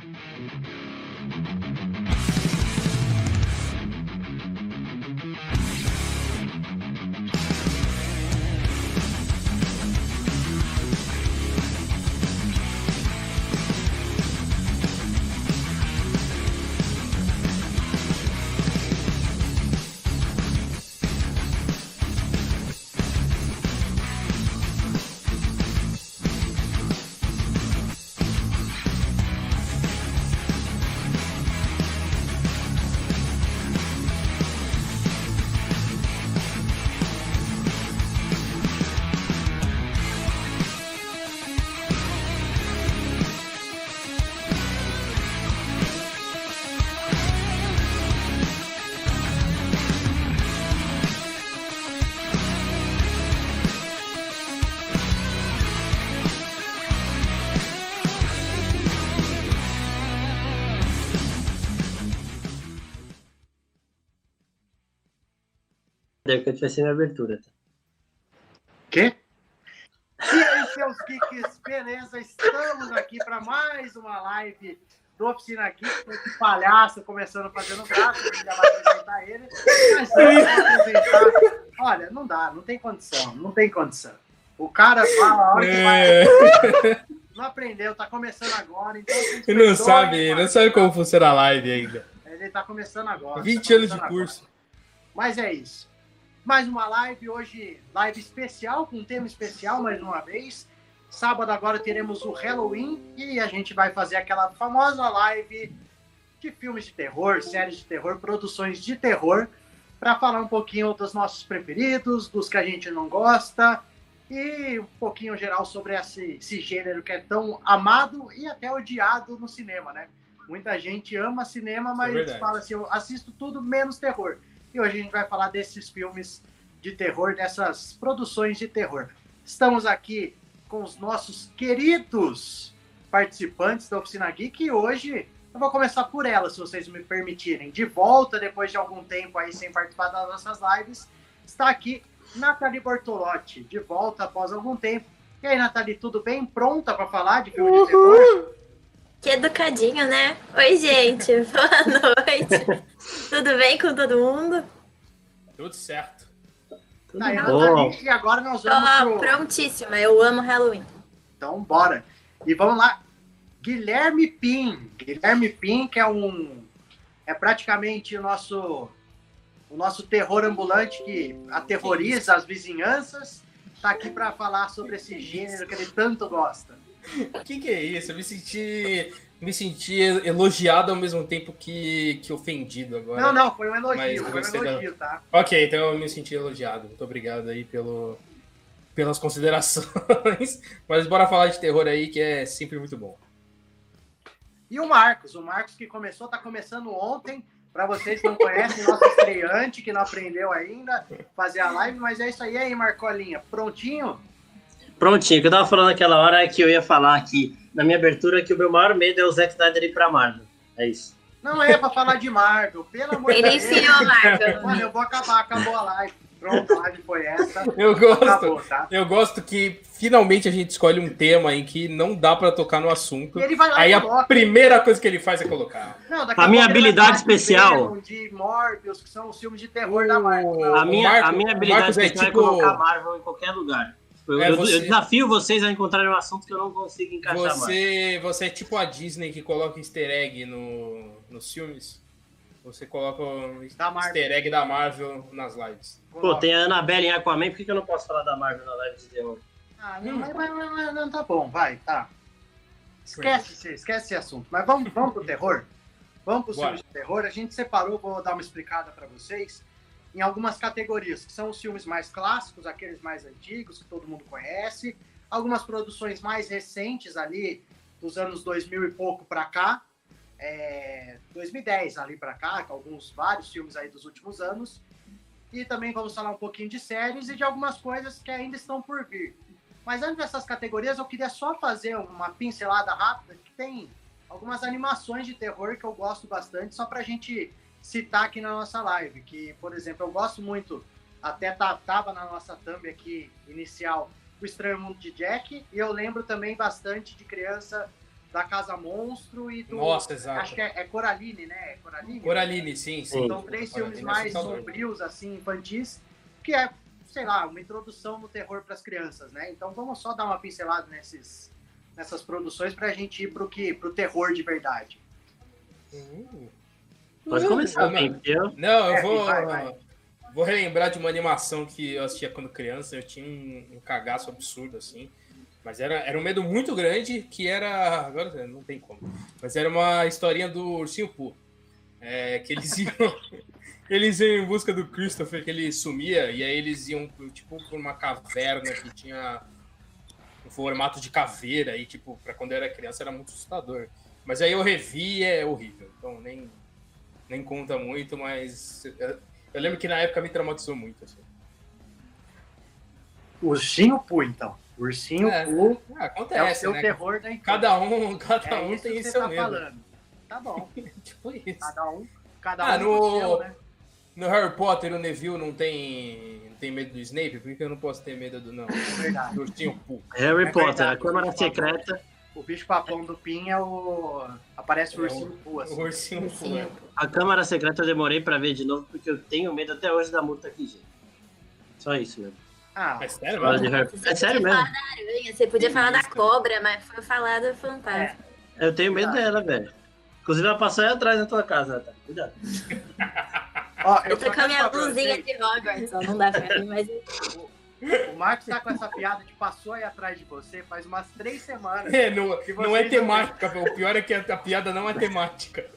あっ! Que eu tivesse minha abertura. Tá? Quê? E aí, seus geeks, beleza? Estamos aqui para mais uma live do Oficina Geek, esse palhaço começando fazendo graça, a gente já vai apresentar ele. Mas apresentar, olha, não dá, não tem condição, não tem condição. O cara fala a hora que vai. É. Não aprendeu, tá começando agora, então. Ele não sabe, não sabe como funciona a live ainda. Ele tá começando agora. 20 tá anos de curso. Agora. Mas é isso. Mais uma live hoje, live especial, com um tema especial mais uma vez. Sábado agora teremos o Halloween e a gente vai fazer aquela famosa live de filmes de terror, séries de terror, produções de terror, para falar um pouquinho dos nossos preferidos, dos que a gente não gosta e um pouquinho geral sobre esse, esse gênero que é tão amado e até odiado no cinema, né? Muita gente ama cinema, mas é fala assim, eu assisto tudo menos terror. E hoje a gente vai falar desses filmes de terror, dessas produções de terror. Estamos aqui com os nossos queridos participantes da Oficina Geek e hoje eu vou começar por ela, se vocês me permitirem. De volta, depois de algum tempo aí sem participar das nossas lives, está aqui Nathalie Bortolotti, de volta após algum tempo. E aí, Nathalie, tudo bem? Pronta para falar de filme Uhul. de terror? Que educadinho, né? Oi, gente. Boa noite. Tudo bem com todo mundo? Tudo certo. Tudo tá, bom. E agora nós vamos. Tô pro... prontíssima. Eu amo Halloween. Então, bora. E vamos lá. Guilherme Pim. Guilherme Pim, que é um. É praticamente o nosso. O nosso terror ambulante que aterroriza as vizinhanças. Está aqui para falar sobre esse gênero que ele tanto gosta. O que, que é isso? Eu me senti me senti elogiado ao mesmo tempo que, que ofendido agora. Não, não, foi um elogio, foi um elogio, da... tá? Ok, então eu me senti elogiado. Muito obrigado aí pelo, pelas considerações. Mas bora falar de terror aí, que é sempre muito bom. E o Marcos, o Marcos que começou, tá começando ontem. Para vocês que não conhecem, nosso estreante, que não aprendeu ainda, fazer a live, mas é isso aí, aí, Marcolinha. Prontinho? Prontinho, o que eu tava falando naquela hora é que eu ia falar aqui na minha abertura que o meu maior medo é o Zack Snyder ir pra Marvel. É isso. Não é pra falar de Marvel, pelo amor de Deus. Iniciou Marvel. Mano, eu vou acabar, acabou a live. Pronto, a live foi essa. Eu gosto, acabou, tá? eu gosto que finalmente a gente escolhe um tema em que não dá pra tocar no assunto. Aí a primeira coisa que ele faz é colocar. Não, a minha habilidade especial. De Morbius, que são os filmes de terror da Marvel. A minha, Marco, a minha habilidade é especial é, tipo... é colocar Marvel em qualquer lugar. Eu, é, você... eu, desafio vocês a encontrarem um assunto que eu não consigo encaixar você, mais. Você é tipo a Disney que coloca easter egg no, nos filmes? Você coloca o easter egg da Marvel nas lives. Pô, tem a Annabelle em Aquaman, por que, que eu não posso falar da Marvel na live de terror? Ah, não, mas, mas, mas, não, tá bom, vai, tá. Esquece, esquece esse assunto. Mas vamos, vamos pro terror? Vamos pro filme de terror. A gente separou, vou dar uma explicada para vocês em algumas categorias, que são os filmes mais clássicos, aqueles mais antigos, que todo mundo conhece, algumas produções mais recentes ali, dos anos 2000 e pouco para cá, é, 2010 ali para cá, alguns vários filmes aí dos últimos anos, e também vamos falar um pouquinho de séries e de algumas coisas que ainda estão por vir. Mas antes dessas categorias, eu queria só fazer uma pincelada rápida, que tem algumas animações de terror que eu gosto bastante, só para a gente citar aqui na nossa live, que, por exemplo, eu gosto muito, até tava na nossa thumb aqui inicial, o Estranho Mundo de Jack, e eu lembro também bastante de criança da Casa Monstro e do. Nossa, exato. Acho que é, é Coraline, né? É Coraline? Coraline, sim, sim. São três filmes mais sombrios, assim, infantis, que é, sei lá, uma introdução no terror para as crianças, né? Então vamos só dar uma pincelada nesses, nessas produções para a gente ir pro, que, pro terror de verdade. Uh. Pode começar, não, eu... não, eu é, vou. Vai, vai. Vou relembrar de uma animação que eu assistia quando criança, eu tinha um, um cagaço absurdo, assim. Mas era, era um medo muito grande que era. Agora não tem como. Mas era uma historinha do Ursinho Poo. É, que eles iam. eles iam em busca do Christopher, que ele sumia, e aí eles iam, tipo, por uma caverna que tinha um formato de caveira, e, tipo, pra quando eu era criança era muito assustador. Mas aí eu revi e é horrível. Então nem, nem conta muito, mas. Eu, eu lembro que na época me traumatizou muito, assim. Ursinho Poo, então. Ursinho é, Poo é, acontece, é o seu né? terror da infância. Cada um, cada é um tem seu tá medo. Falando. Tá bom. tipo isso. Cada um, cada ah, um no, seu, né? no Harry Potter o Neville não tem, não tem medo do Snape? Por que eu não posso ter medo do não? É verdade. Do Ursinho Poo. Harry é Potter, verdade, a Câmara Secreta. O bicho papão do Pin é o. Aparece o É ursinho Poo, assim. O Ursinho Poo. A Câmara Secreta eu demorei pra ver de novo, porque eu tenho medo até hoje da multa aqui, gente. Só isso mesmo. Ah, É sério, mano? É sério mesmo. falar aranha, você podia falar da cobra, mas foi falado do fantasma. Eu tenho medo dela, velho. Inclusive, ela passou aí atrás da tua casa, tá? Cuidado. ó, Eu tô com a minha falar blusinha de Hogwarts, ó, não dá pra mim, mas O Marcos tá com essa piada de passou aí atrás de você faz umas três semanas. É, não, não é vocês não temática, o pior é que a, piada não é temática.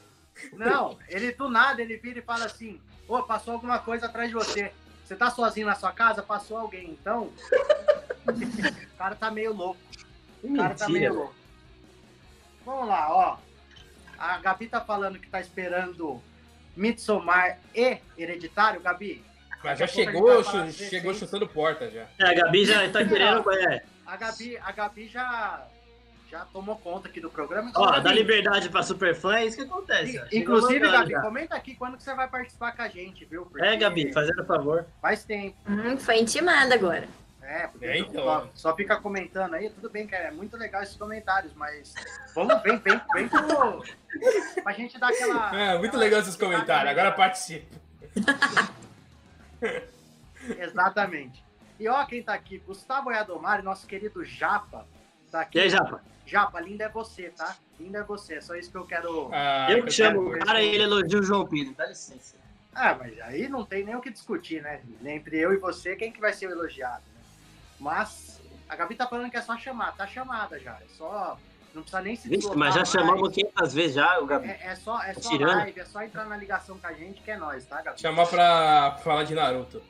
Não, ele do nada ele vira e fala assim: Ô, passou alguma coisa atrás de você. Você tá sozinho na sua casa? Passou alguém, então. o cara tá meio louco. O cara tá meio Mentira. louco. Vamos lá, ó. A Gabi tá falando que tá esperando Midsommar e Hereditário, Gabi. Mas já chegou, chegou chutando porta já. É, a Gabi já tá querendo. É. A Gabi, a Gabi já, já tomou conta aqui do programa. Ó, Gabi, dá liberdade pra Superfã, é isso que acontece. Chegou Inclusive, Gabi, já. comenta aqui quando que você vai participar com a gente, viu? Porque É, Gabi, fazendo favor. Faz tempo. hum, foi intimada agora. É, porque É, então. só, só fica comentando aí, tudo bem, que é muito legal esses comentários, mas vamos, vem, vem, vem pro, pra gente dar aquela... É, muito aquela- legal esses comentários, agora participa. Exatamente. E ó quem tá aqui, Gustavo Yadomari, nosso querido Japa, tá aqui. E aí, Japa? Japa, linda é você, tá? Linda é você, é só isso que eu quero... Ah, Eu que chamo o cara e ele elogia o João Pedro, dá licença. Ah, mas aí não tem nem o que discutir, né? Entre eu e você, quem que vai ser o elogiado, né? Mas a Gabi tá falando que é só chamar, tá chamada já, é só... Não precisa nem se Vixe, mas já chamamos 500 vezes já, o Gabi. É, é só, é só Tirando. live, é só entrar na ligação com a gente que é nós, tá, Gabi? Chamar pra falar de Naruto.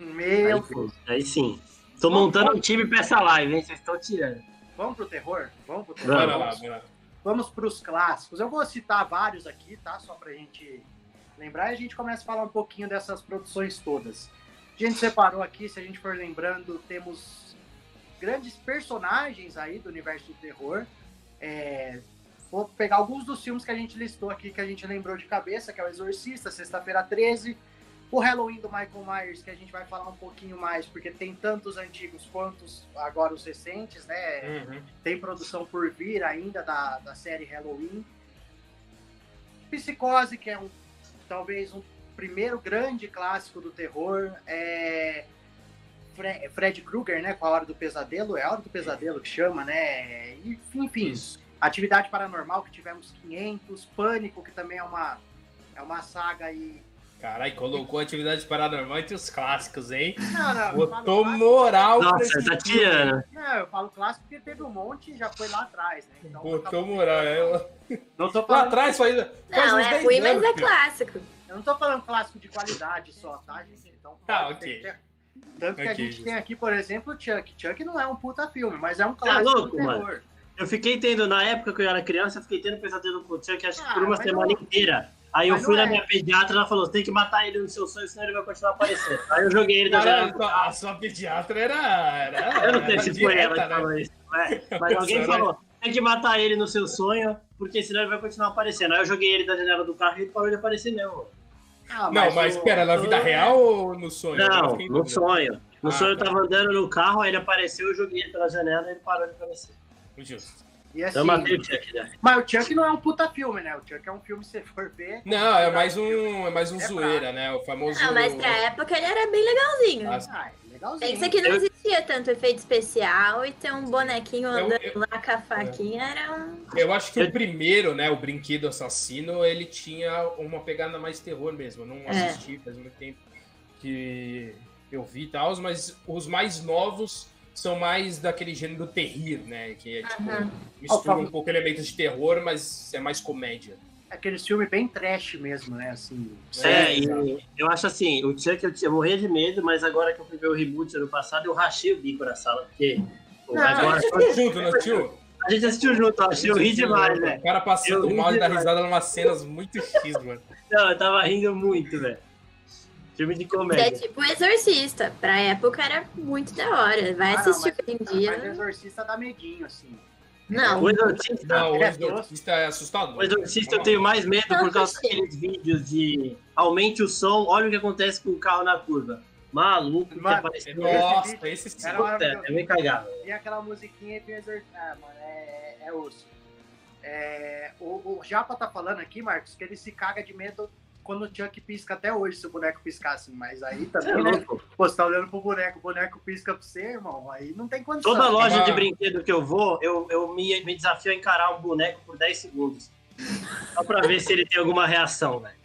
Meu Aí, Deus. aí sim. Tô montando um time pra essa live, hein? Vocês estão tirando. Vamos pro terror? Vamos pro terror? Bora lá, Vamos, bora lá. vamos pros clássicos. Eu vou citar vários aqui, tá? Só pra gente lembrar e a gente começa a falar um pouquinho dessas produções todas. A gente separou aqui, se a gente for lembrando, temos grandes personagens aí do universo do terror. É, vou pegar alguns dos filmes que a gente listou aqui, que a gente lembrou de cabeça, que é o Exorcista, Sexta-feira 13, o Halloween do Michael Myers, que a gente vai falar um pouquinho mais, porque tem tantos antigos quanto agora os recentes, né? Uhum. Tem produção por vir ainda da, da série Halloween. Psicose, que é um talvez um primeiro grande clássico do terror. É Fre- Fred Krueger, né? Com a Hora do Pesadelo. É a Hora do Pesadelo que chama, né? E, Enfim, Atividade Paranormal, que tivemos 500. Pânico, que também é uma, é uma saga aí. Caralho, colocou atividade paranormal entre os clássicos, hein? Não, não, Botou moral pra Nossa, esse tá. Não, eu falo clássico porque teve um monte e já foi lá atrás, né? Então, Botou moral. Ela... Não tô Lá falando atrás faz, faz Não, uns é 10 ruim, mas é clássico. Eu não tô falando clássico de qualidade só, tá, gente? Então, Tá, ok. ter- Tanto que a gente tem aqui, por exemplo, o Chuck. Chuck não é um puta filme, mas é um Tá clássico louco, do terror. Eu fiquei tendo, na época que eu era criança, eu fiquei tendo pesadelo com o Chuck, acho que Ah, por uma mas semana não- inteira. Aí eu mas fui não na é. minha pediatra, ela falou, tem que matar ele no seu sonho, senão ele vai continuar aparecendo. Aí eu joguei ele da janela. a sua- a sua pediatra era. era Eu não sei se foi ela que né? falou isso. é. Mas alguém falou, tem que matar ele no seu sonho, porque senão ele vai continuar aparecendo. Aí eu joguei ele da janela do carro e ele parou de aparecer mesmo. Ah, Não, mas o- espera, na vida real ou no sonho? Eu Não, no sonho. No Ah, sonho eu tá. tava andando no carro, aí ele apareceu, eu joguei ele pela janela e ele parou de aparecer. Justo. E assim, Eu matei o Chuck, né? mas o Chuck não é um puta filme, né? O Chuck é um filme, se você for ver. Não, é mais um, é mais um É zoeira, né? O famoso. Ah, mas pra época ele era bem legalzinho. Ah, Ah, é legalzinho. Pensa que não Eu- existia tanto efeito especial e ter um bonequinho Eu- andando eu- lá com a faquinha era um. Eu acho que Eu- o primeiro, né, o Brinquedo Assassino, ele tinha uma pegada mais terror mesmo. Eu não É. assisti, faz muito tempo que eu vi e tal, mas os mais novos são mais daquele gênero terrir, né? Que é tipo, Aham. mistura um pouco elementos de terror, mas é mais comédia. Aquele filme bem trash mesmo, né? Assim. É, exato. e eu acho assim, o Chuck eu, eu morria de medo, mas agora que eu fui ver o reboot ano passado, eu rachei o bico na sala, porque Não, agora Assistiu junto, não assistiu? a gente assistiu junto, eu achei eu ri demais, né? O cara passando Eu mal e dá demais. risada em umas cenas muito X, mano. Não, eu tava rindo muito, velho. Filme de É comédia. tipo o Exorcista. Pra época era muito da hora. Vai Ah, não, assistir mas- hoje em Mas o dia. Exorcista dá medinho, assim. Não. O Exorcista, Não, o É, Exorcista é assustador. o Exorcista eu tenho mais medo por causa Não, daqueles vídeos de aumente o som, olha o que acontece com o carro na curva. Maluco, que Mano, apareceu. Nossa, esse sim. Era Puta, é meio cagado. E aquela musiquinha e tem o Exorcista. Ah, mano, é, é osso. É, o, o Japa tá falando aqui, Marcos, que ele se caga de medo quando o Chuck pisca até hoje, se o boneco piscar assim. Mas aí é também, né? louco. Pô, você tá olhando pro boneco, o boneco pisca pra você, irmão. Aí não tem condição. Toda loja Ah. de brinquedo que eu vou, eu, eu me, me desafio a encarar um boneco por 10 segundos. Só pra ver se ele tem alguma reação, velho.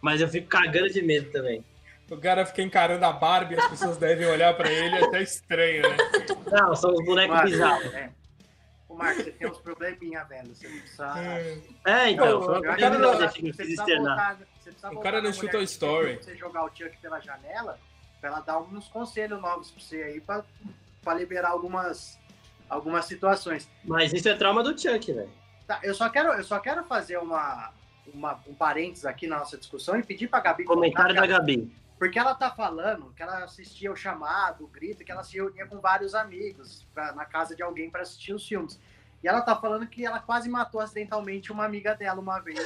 Mas eu fico cagando de medo também. O cara fica encarando a Barbie, as pessoas devem olhar pra ele, é até estranho, né? Não, são os bonecos Marcos, bizarros. é. Ô, Marcos, você tem uns probleminha, velho. Você precisa. É, então, Pô, foi o uma Eu não- eu que fiz você precisa externar. voltar- você precisa O cara não chuta o que story. Você jogar o Chuck pela janela, pra ela dar uns conselhos novos pra você aí, pra, pra liberar algumas, algumas situações. Mas isso é trauma do Chuck, velho. Tá, eu só quero, eu só quero fazer uma, uma, um parênteses aqui na nossa discussão e pedir pra Gabi Comentário da contar, Gabi. porque ela tá falando que ela assistia o chamado, o grito, que ela se reunia com vários amigos pra, na casa de alguém para assistir os filmes. E ela tá falando que ela quase matou acidentalmente uma amiga dela uma vez.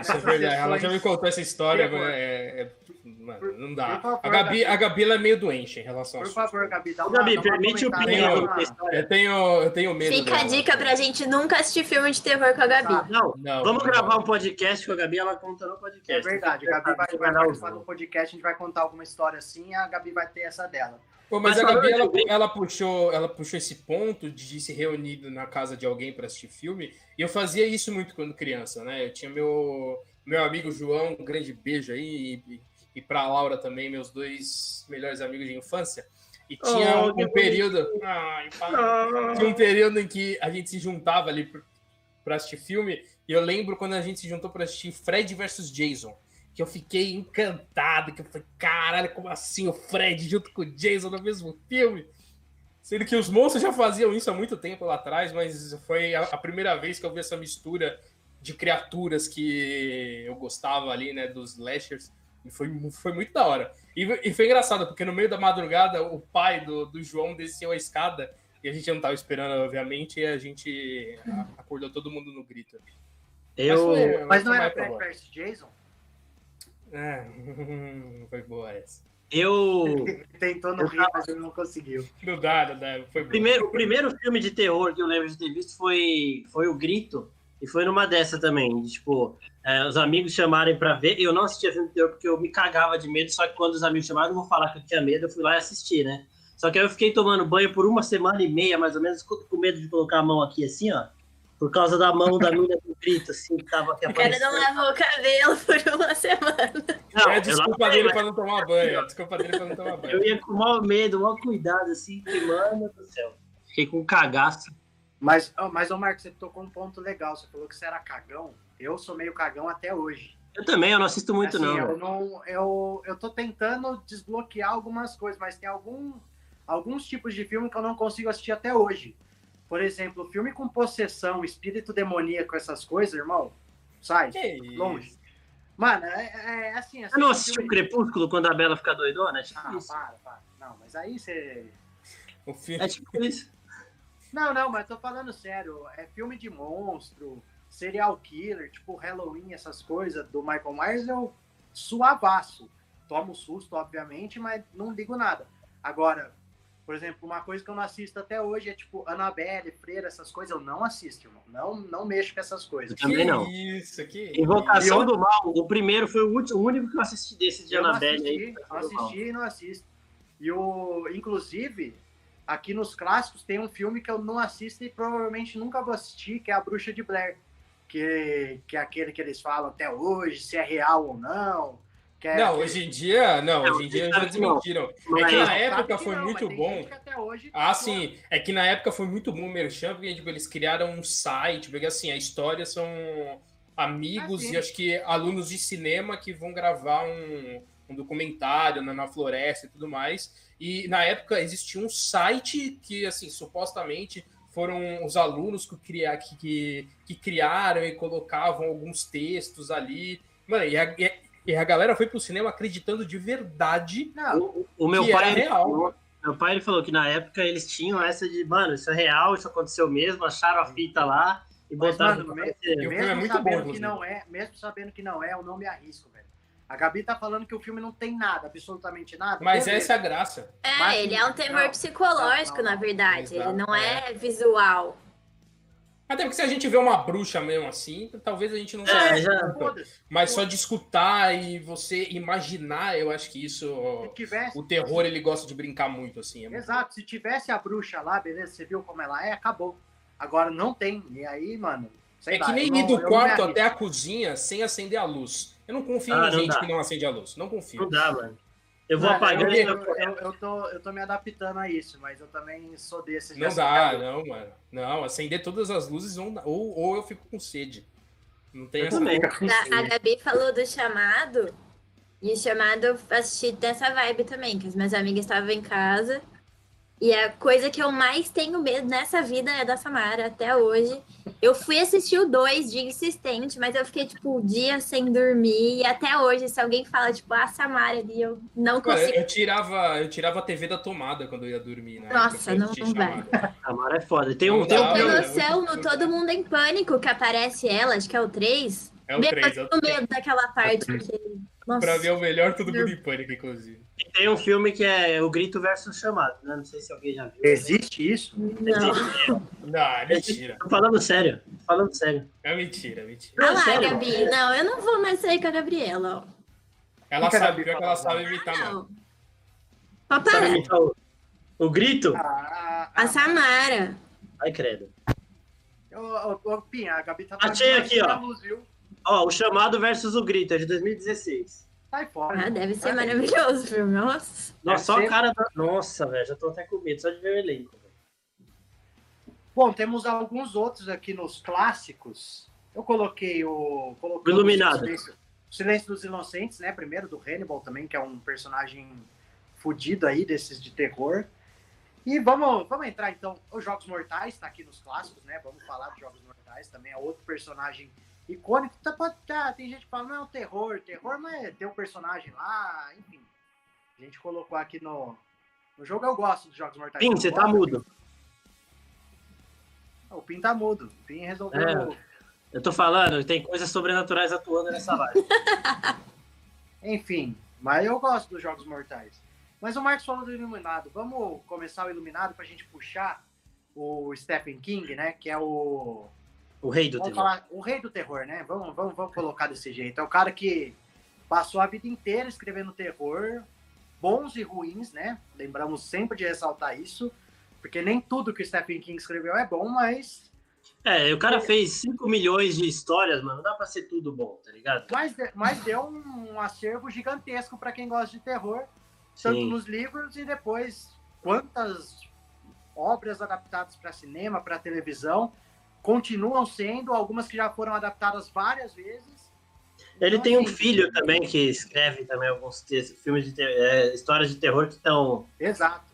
Isso é verdade. Ela já me contou essa história, mas é, é- mano, não dá. Favor, A Gabi, Gabi. a Gabi ela é meio doente em relação a Por isso. favor, Gabi, dá uma, Gabi, dá uma permite o comentada Pinheiro aí, Pinheiro. contar a uma- história. Eu tenho, eu tenho medo. Fica a dela. dica pra gente nunca assistir filme de terror com a Gabi. Tá. Não, Não, vamos não. gravar um podcast com a Gabi, ela conta no podcast. É verdade, a Gabi vai, vai participar do podcast, a gente vai contar alguma história assim, e a Gabi vai ter essa dela. Pô, mas, Mas a Gabi, ela, ela puxou, ela puxou esse ponto de se reunir na casa de alguém para assistir filme. E eu fazia isso muito quando criança, né? Eu tinha meu, meu amigo João, um grande beijo aí, e, e para Laura também, meus dois melhores amigos de infância. E tinha Oh, um, período. Ai, para. Tinha um período em que a gente se juntava ali para assistir filme. E eu lembro quando a gente se juntou para assistir Fred versus Jason. Que eu fiquei encantado, que eu falei, caralho, como assim o Fred junto com o Jason no mesmo filme? Sendo que os monstros já faziam isso há muito tempo lá atrás, mas foi a, a primeira vez que eu vi essa mistura de criaturas que eu gostava ali, né, dos slashers. E foi, foi muito da hora. E, e foi engraçado, porque no meio da madrugada, o pai do, do João desceu a escada e a gente não tava esperando, obviamente, e a gente acordou todo mundo no grito. Eu, foi- Mas não era Fred vs Jason? É, foi boa essa. eu, tentou não rir, mas ele não conseguiu. Não dá, não dá, foi boa. primeiro, o primeiro filme de terror que eu lembro de ter visto foi, foi O Grito. E foi numa dessa também. de, tipo, é, os amigos chamarem pra ver. Eu não assistia filme de terror porque eu me cagava de medo. Só que quando os amigos chamaram, eu vou falar que eu tinha medo. Eu fui lá e assisti, né? Só que aí eu fiquei tomando banho por uma semana e meia, mais ou menos, com com medo de colocar a mão aqui assim, ó. Por causa da mão da mina do grito, assim, que tava aqui O cara não aparecendo. lavou o cabelo por uma semana. Não, é desculpa dele pra não tomar banho. desculpa dele pra não tomar banho. Eu ia com o maior medo, o maior cuidado, assim, que, mano do céu. Fiquei com um cagaço. Mas, ó, mas, ô Marcos, você tocou um ponto legal. Você falou que você era cagão. Eu sou meio cagão até hoje. Eu também, eu não assisto muito, Assim, não. eu não. Eu, eu tô tentando desbloquear algumas coisas, mas tem algum, alguns tipos de filme que eu não consigo assistir até hoje. Por exemplo, filme com possessão, espírito demoníaco, essas coisas, irmão. Sai, Que isso? longe. Mano, é, é assim. Você não assiste assistiu o filme- Crepúsculo quando a Bela fica doidona? É tipo Ah, isso. para, para. Não, mas aí você. O filme... É tipo isso. Não, não, mas tô falando sério. É filme de monstro, serial killer, tipo Halloween, essas coisas do Michael Myers, eu suavaço. Tomo susto, obviamente, mas não digo nada. Agora, Por exemplo, uma coisa que eu não assisto até hoje é tipo Annabelle, Freira, essas coisas, eu não assisto, irmão. Não, não mexo com essas coisas. Eu também não. Isso, que Invocação eu- do Mal, o primeiro foi o, último, o único que eu assisti desse de Eu não Annabelle aí. assisti, não assisti e não assisto. E o, inclusive, aqui nos clássicos tem um filme que eu não assisto e provavelmente nunca vou assistir, que é A Bruxa de Blair. Que, que é aquele que eles falam até hoje, se é real ou não. Que é Não, hoje em dia, não, Não, hoje em dia já que não. desmentiram. É que na época que foi não, muito bom. Ah, sim. É que na época foi muito bom o Merchan, porque tipo, eles criaram um site, porque assim, a história são amigos Ah, e acho que alunos de cinema que vão gravar um, um documentário na, na floresta e tudo mais. E na época existia um site que, assim, supostamente foram os alunos que, cria, que, que, que criaram e colocavam alguns textos ali. Mano, e a, e a- galera foi pro cinema acreditando de verdade Não, O, o meu Que pai era real. falou, meu pai ele falou que na época eles tinham essa de, mano, isso é real, isso aconteceu mesmo, acharam a fita lá e Mas, botaram mano, no me- cinema. o filme é mesmo muito sabendo bom, que inclusive. não é, mesmo sabendo que não é, eu não me arrisco, velho. A Gabi tá falando que o filme não tem nada, absolutamente nada. Mas beleza. essa é a graça. É, Mas- ele é um terror não, psicológico, não, não. na verdade. Ele não Exato, é visual. Até porque se a gente vê uma bruxa mesmo assim, talvez a gente não É, seja já-. Mas só de escutar e você imaginar, eu acho que isso. Se tivesse, O terror ele gosta de brincar muito, assim. é muito- Exato, se tivesse a bruxa lá, beleza, você viu como ela é, acabou. Agora não tem. E aí, mano. sei É lá, que nem ir do quarto até a cozinha sem acender a luz. Eu não confio Ah, em não gente dá. que não acende a luz. Não confio. Não dá, mano. Eu vou apagando eu, eu, eu, tô, eu tô me adaptando a isso, mas eu também sou desse. Não dá, não, mano. Não, acender todas as luzes ou, ou, ou eu fico com sede. Não tem Eu essa. também. A, a Gabi falou do chamado. E o chamado eu assisti dessa vibe também, que as minhas amigas estavam em casa. E a coisa que eu mais tenho medo nessa vida é da Samara, até hoje. Eu fui assistir o 2 de insistente, mas eu fiquei, tipo, um dia sem dormir. E até hoje, se alguém fala, tipo, a Samara ali, eu não Cara, consigo. eu tirava, eu tirava a TV da tomada quando eu ia dormir, né? Nossa, não- não vai. A Mara é foda. Tem um, Não tem um Tem é noção, no Todo Mundo em Pânico, que aparece ela, acho que é o 3. É o Meu, 3, é eu o tenho 3. medo daquela parte, porque. Nossa. Pra ver o melhor, todo mundo em pânico, inclusive. Tem um filme que é O Grito versus Chamado, né? Não sei se alguém já viu. Existe isso? Não. Não, é mentira. Tô falando sério. Tô falando sério. É mentira, é mentira. Olha Não, lá, sério. Gabi. Não, eu não vou mais sair com a Gabriela. ó. Ela Nunca sabe, vi pior que ela falar, sabe imitar. Não. Imitar o, o grito? Ah, A Samara. Ai, credo. Ô, Pinha, a Gabi tá Achei aqui, ó. luz, viu? Ó, o chamado versus o grito, é de 2016. Sai fora. Ah, deve ser Ah, maravilhoso o filme. Nossa. Nossa, só ser. o cara da... Nossa, velho, já tô até com medo só de ver o elenco. velho. Bom, temos alguns outros aqui nos clássicos. Eu coloquei o. Coloquei O Iluminado. O Silêncio, o Silêncio dos Inocentes, né? Primeiro do Hannibal também, que é um personagem fudido aí, desses de terror. E vamos, vamos entrar então. Os Jogos Mortais tá aqui nos clássicos, né? Vamos falar de Jogos Mortais também. É outro personagem icônico. Tá, tá, tem gente que fala, não é um terror, terror, mas é ter um personagem lá, enfim. A gente colocou aqui no. No jogo eu gosto dos Jogos Mortais. Pim, você tá mudo. O Pim tá mudo. O Pim resolveu. É. Eu tô falando, tem coisas sobrenaturais atuando nessa live. Enfim, mas eu gosto dos Jogos Mortais. Mas o Marcos falou do Iluminado. Vamos começar o Iluminado pra gente puxar o Stephen King, né? Que é o. O rei do Vamos terror. falar, o rei do terror, né? Vamos, vamos, vamos colocar desse jeito. É o cara que passou a vida inteira escrevendo terror, bons e ruins, né? Lembramos sempre de ressaltar isso, porque nem tudo que o Stephen King escreveu é bom, mas É, o cara fez 5 milhões de histórias, mano. Não dá pra ser tudo bom, tá ligado? Mas, mas deu um, um acervo gigantesco para quem gosta de terror, tanto Sim. nos livros e depois quantas obras adaptadas para cinema, para televisão, continuam sendo, algumas que já foram adaptadas várias vezes. Ele Então, tem um assim, filho também que escreve também alguns textos, filmes de é, histórias de terror que estão Exato.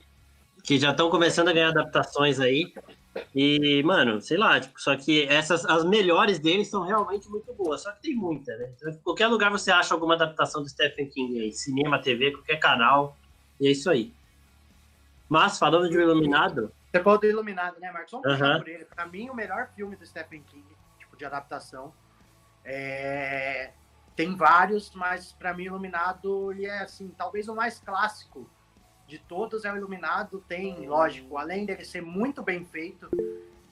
que já estão começando a ganhar adaptações aí. E, mano, sei lá, tipo, só que essas as melhores deles são realmente muito boas, só que tem muita, né? Então, qualquer lugar você acha alguma adaptação do Stephen King aí, cinema, TV, qualquer canal, e é isso aí. Mas falando de O Iluminado, Você falou do Iluminado, né, Marcos? Vamos Aham. por ele. Para mim, o melhor filme do Stephen King, tipo de adaptação. É, Tem vários, mas para mim, Iluminado ele é assim, talvez o mais clássico de todos é o Iluminado. Tem, lógico, além dele ser muito bem feito,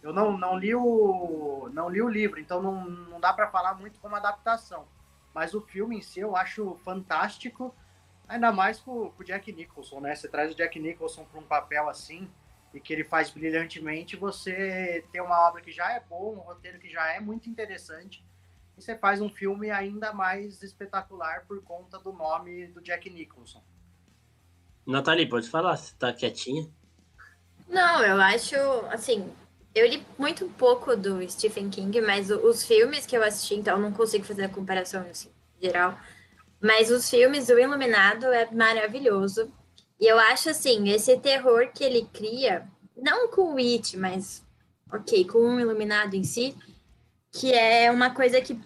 eu não, não, li, o, não li o livro, então não, não dá para falar muito como adaptação. Mas o filme em si eu acho fantástico, ainda mais com, com o Jack Nicholson, né? Você traz o Jack Nicholson para um papel assim, e que ele faz brilhantemente, você tem uma obra que já é bom, um roteiro que já é muito interessante, e você faz um filme ainda mais espetacular por conta do nome do Jack Nicholson. Nathalie, pode falar, você tá quietinha? Não, eu acho, assim, eu li muito pouco do Stephen King, mas os filmes que eu assisti, então não consigo fazer a comparação assim, geral. Mas os filmes do Iluminado é maravilhoso. E eu acho assim, esse terror que ele cria, não com o It, mas ok, com o Iluminado em si, que é uma coisa que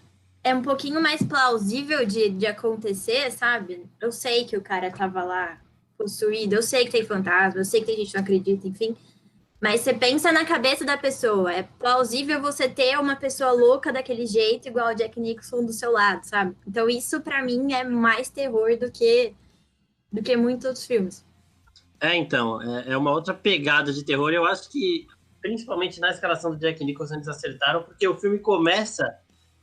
é um pouquinho mais plausível de, de acontecer, sabe? Eu sei que o cara tava lá possuído, eu sei que tem fantasma, eu sei que tem gente que não acredita, enfim. Mas você pensa na cabeça da pessoa. É plausível você ter uma pessoa louca daquele jeito, igual o Jack Nicholson do seu lado, sabe? Então isso para mim é mais terror do que do que muitos outros filmes. É, então, é, é uma outra pegada de terror. Eu acho que, principalmente na escalação do Jack Nicholson, eles acertaram, porque o filme começa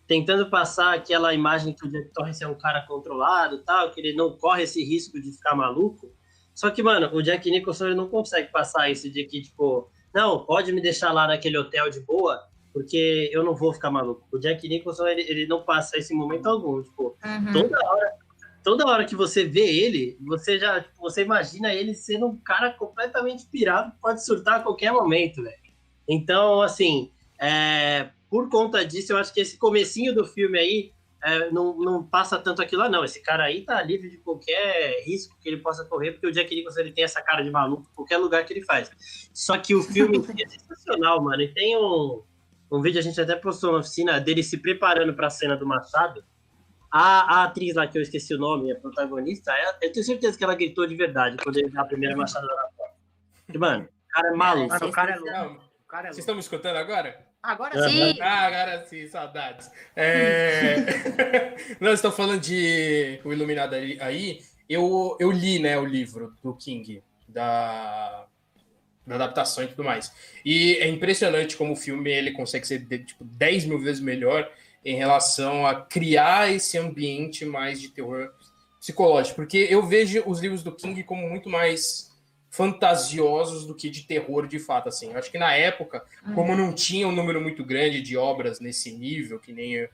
tentando passar aquela imagem que o Jack Torrance é um cara controlado, tal, que ele não corre esse risco de ficar maluco. Só que, mano, o Jack Nicholson ele não consegue passar isso de que, tipo, não, pode me deixar lá naquele hotel de boa, porque eu não vou ficar maluco. O Jack Nicholson, ele, ele não passa esse momento algum. Tipo, uhum. toda hora toda hora que você vê ele, você já tipo, você imagina ele sendo um cara completamente pirado que pode surtar a qualquer momento, velho. Então, assim, é, por conta disso, eu acho que esse comecinho do filme aí é, não, não passa tanto aquilo lá, não. Esse cara aí tá livre de qualquer risco que ele possa correr, porque o Jack Nicholson ele tem essa cara de maluco em qualquer lugar que ele faz. Só que o filme é sensacional, mano. E tem um, um vídeo, a gente até postou na oficina, dele se preparando para a cena do Machado. A, a, atriz lá, que eu esqueci o nome, a protagonista, eu tenho certeza que ela gritou de verdade quando ele dá a primeira machada na porta. Mano, o cara é maluco. Mano, o cara é louco. Vocês estão me escutando agora? Agora sim. Ah, agora sim, saudades. É... Nós estamos falando de O Iluminado aí. Eu, eu li né, o livro do King, da, da adaptação e tudo mais. E é impressionante como o filme ele consegue ser tipo, 10 mil vezes melhor em relação a criar esse ambiente mais de terror psicológico. Porque eu vejo os livros do King como muito mais fantasiosos do que de terror de fato, assim. Eu acho que na época, uhum. como não tinha um número muito grande de obras nesse nível, que nem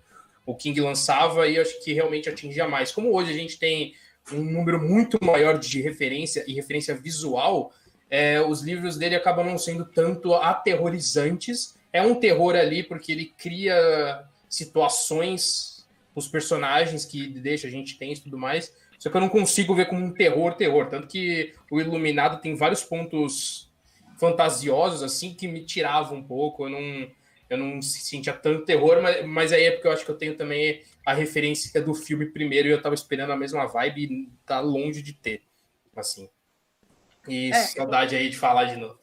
o King lançava, e acho que realmente atingia mais. Como hoje a gente tem um número muito maior de referência e referência visual, é, os livros dele acabam não sendo tanto aterrorizantes. É um terror ali porque ele cria situações, os personagens que deixa a gente tenso e tudo mais, só que eu não consigo ver como um terror, terror. Tanto que o Iluminado tem vários pontos fantasiosos, assim, que me tiravam um pouco. Eu não, eu não sentia tanto terror, mas, mas aí é porque eu acho que eu tenho também a referência do filme primeiro e eu tava esperando a mesma vibe e tá longe de ter, assim. E é, saudade eu... aí de falar de novo.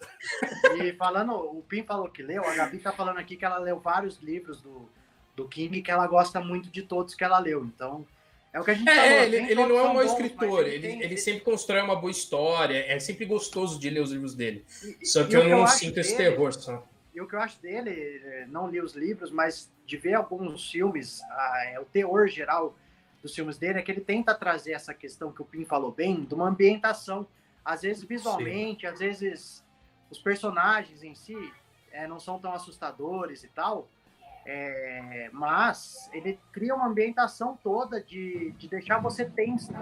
E falando, o Pim falou que leu, a Gabi tá falando aqui que ela leu vários livros do, do King que ela gosta muito de todos que ela leu. Então, é o que a gente é, falou. ele, ele não é um mau escritor, ele, ele, ele, sempre constrói uma boa história, é sempre gostoso de ler os livros dele. E, só que eu não sinto esse dele, terror. Só. E o que eu acho dele, é, não li os livros, mas de ver alguns filmes, é, o teor geral dos filmes dele é que ele tenta trazer essa questão que o Pim falou bem, de uma ambientação, às vezes visualmente, Sim. às vezes os personagens em si é, não são tão assustadores e tal, é, mas ele cria uma ambientação toda de, de deixar você tenso.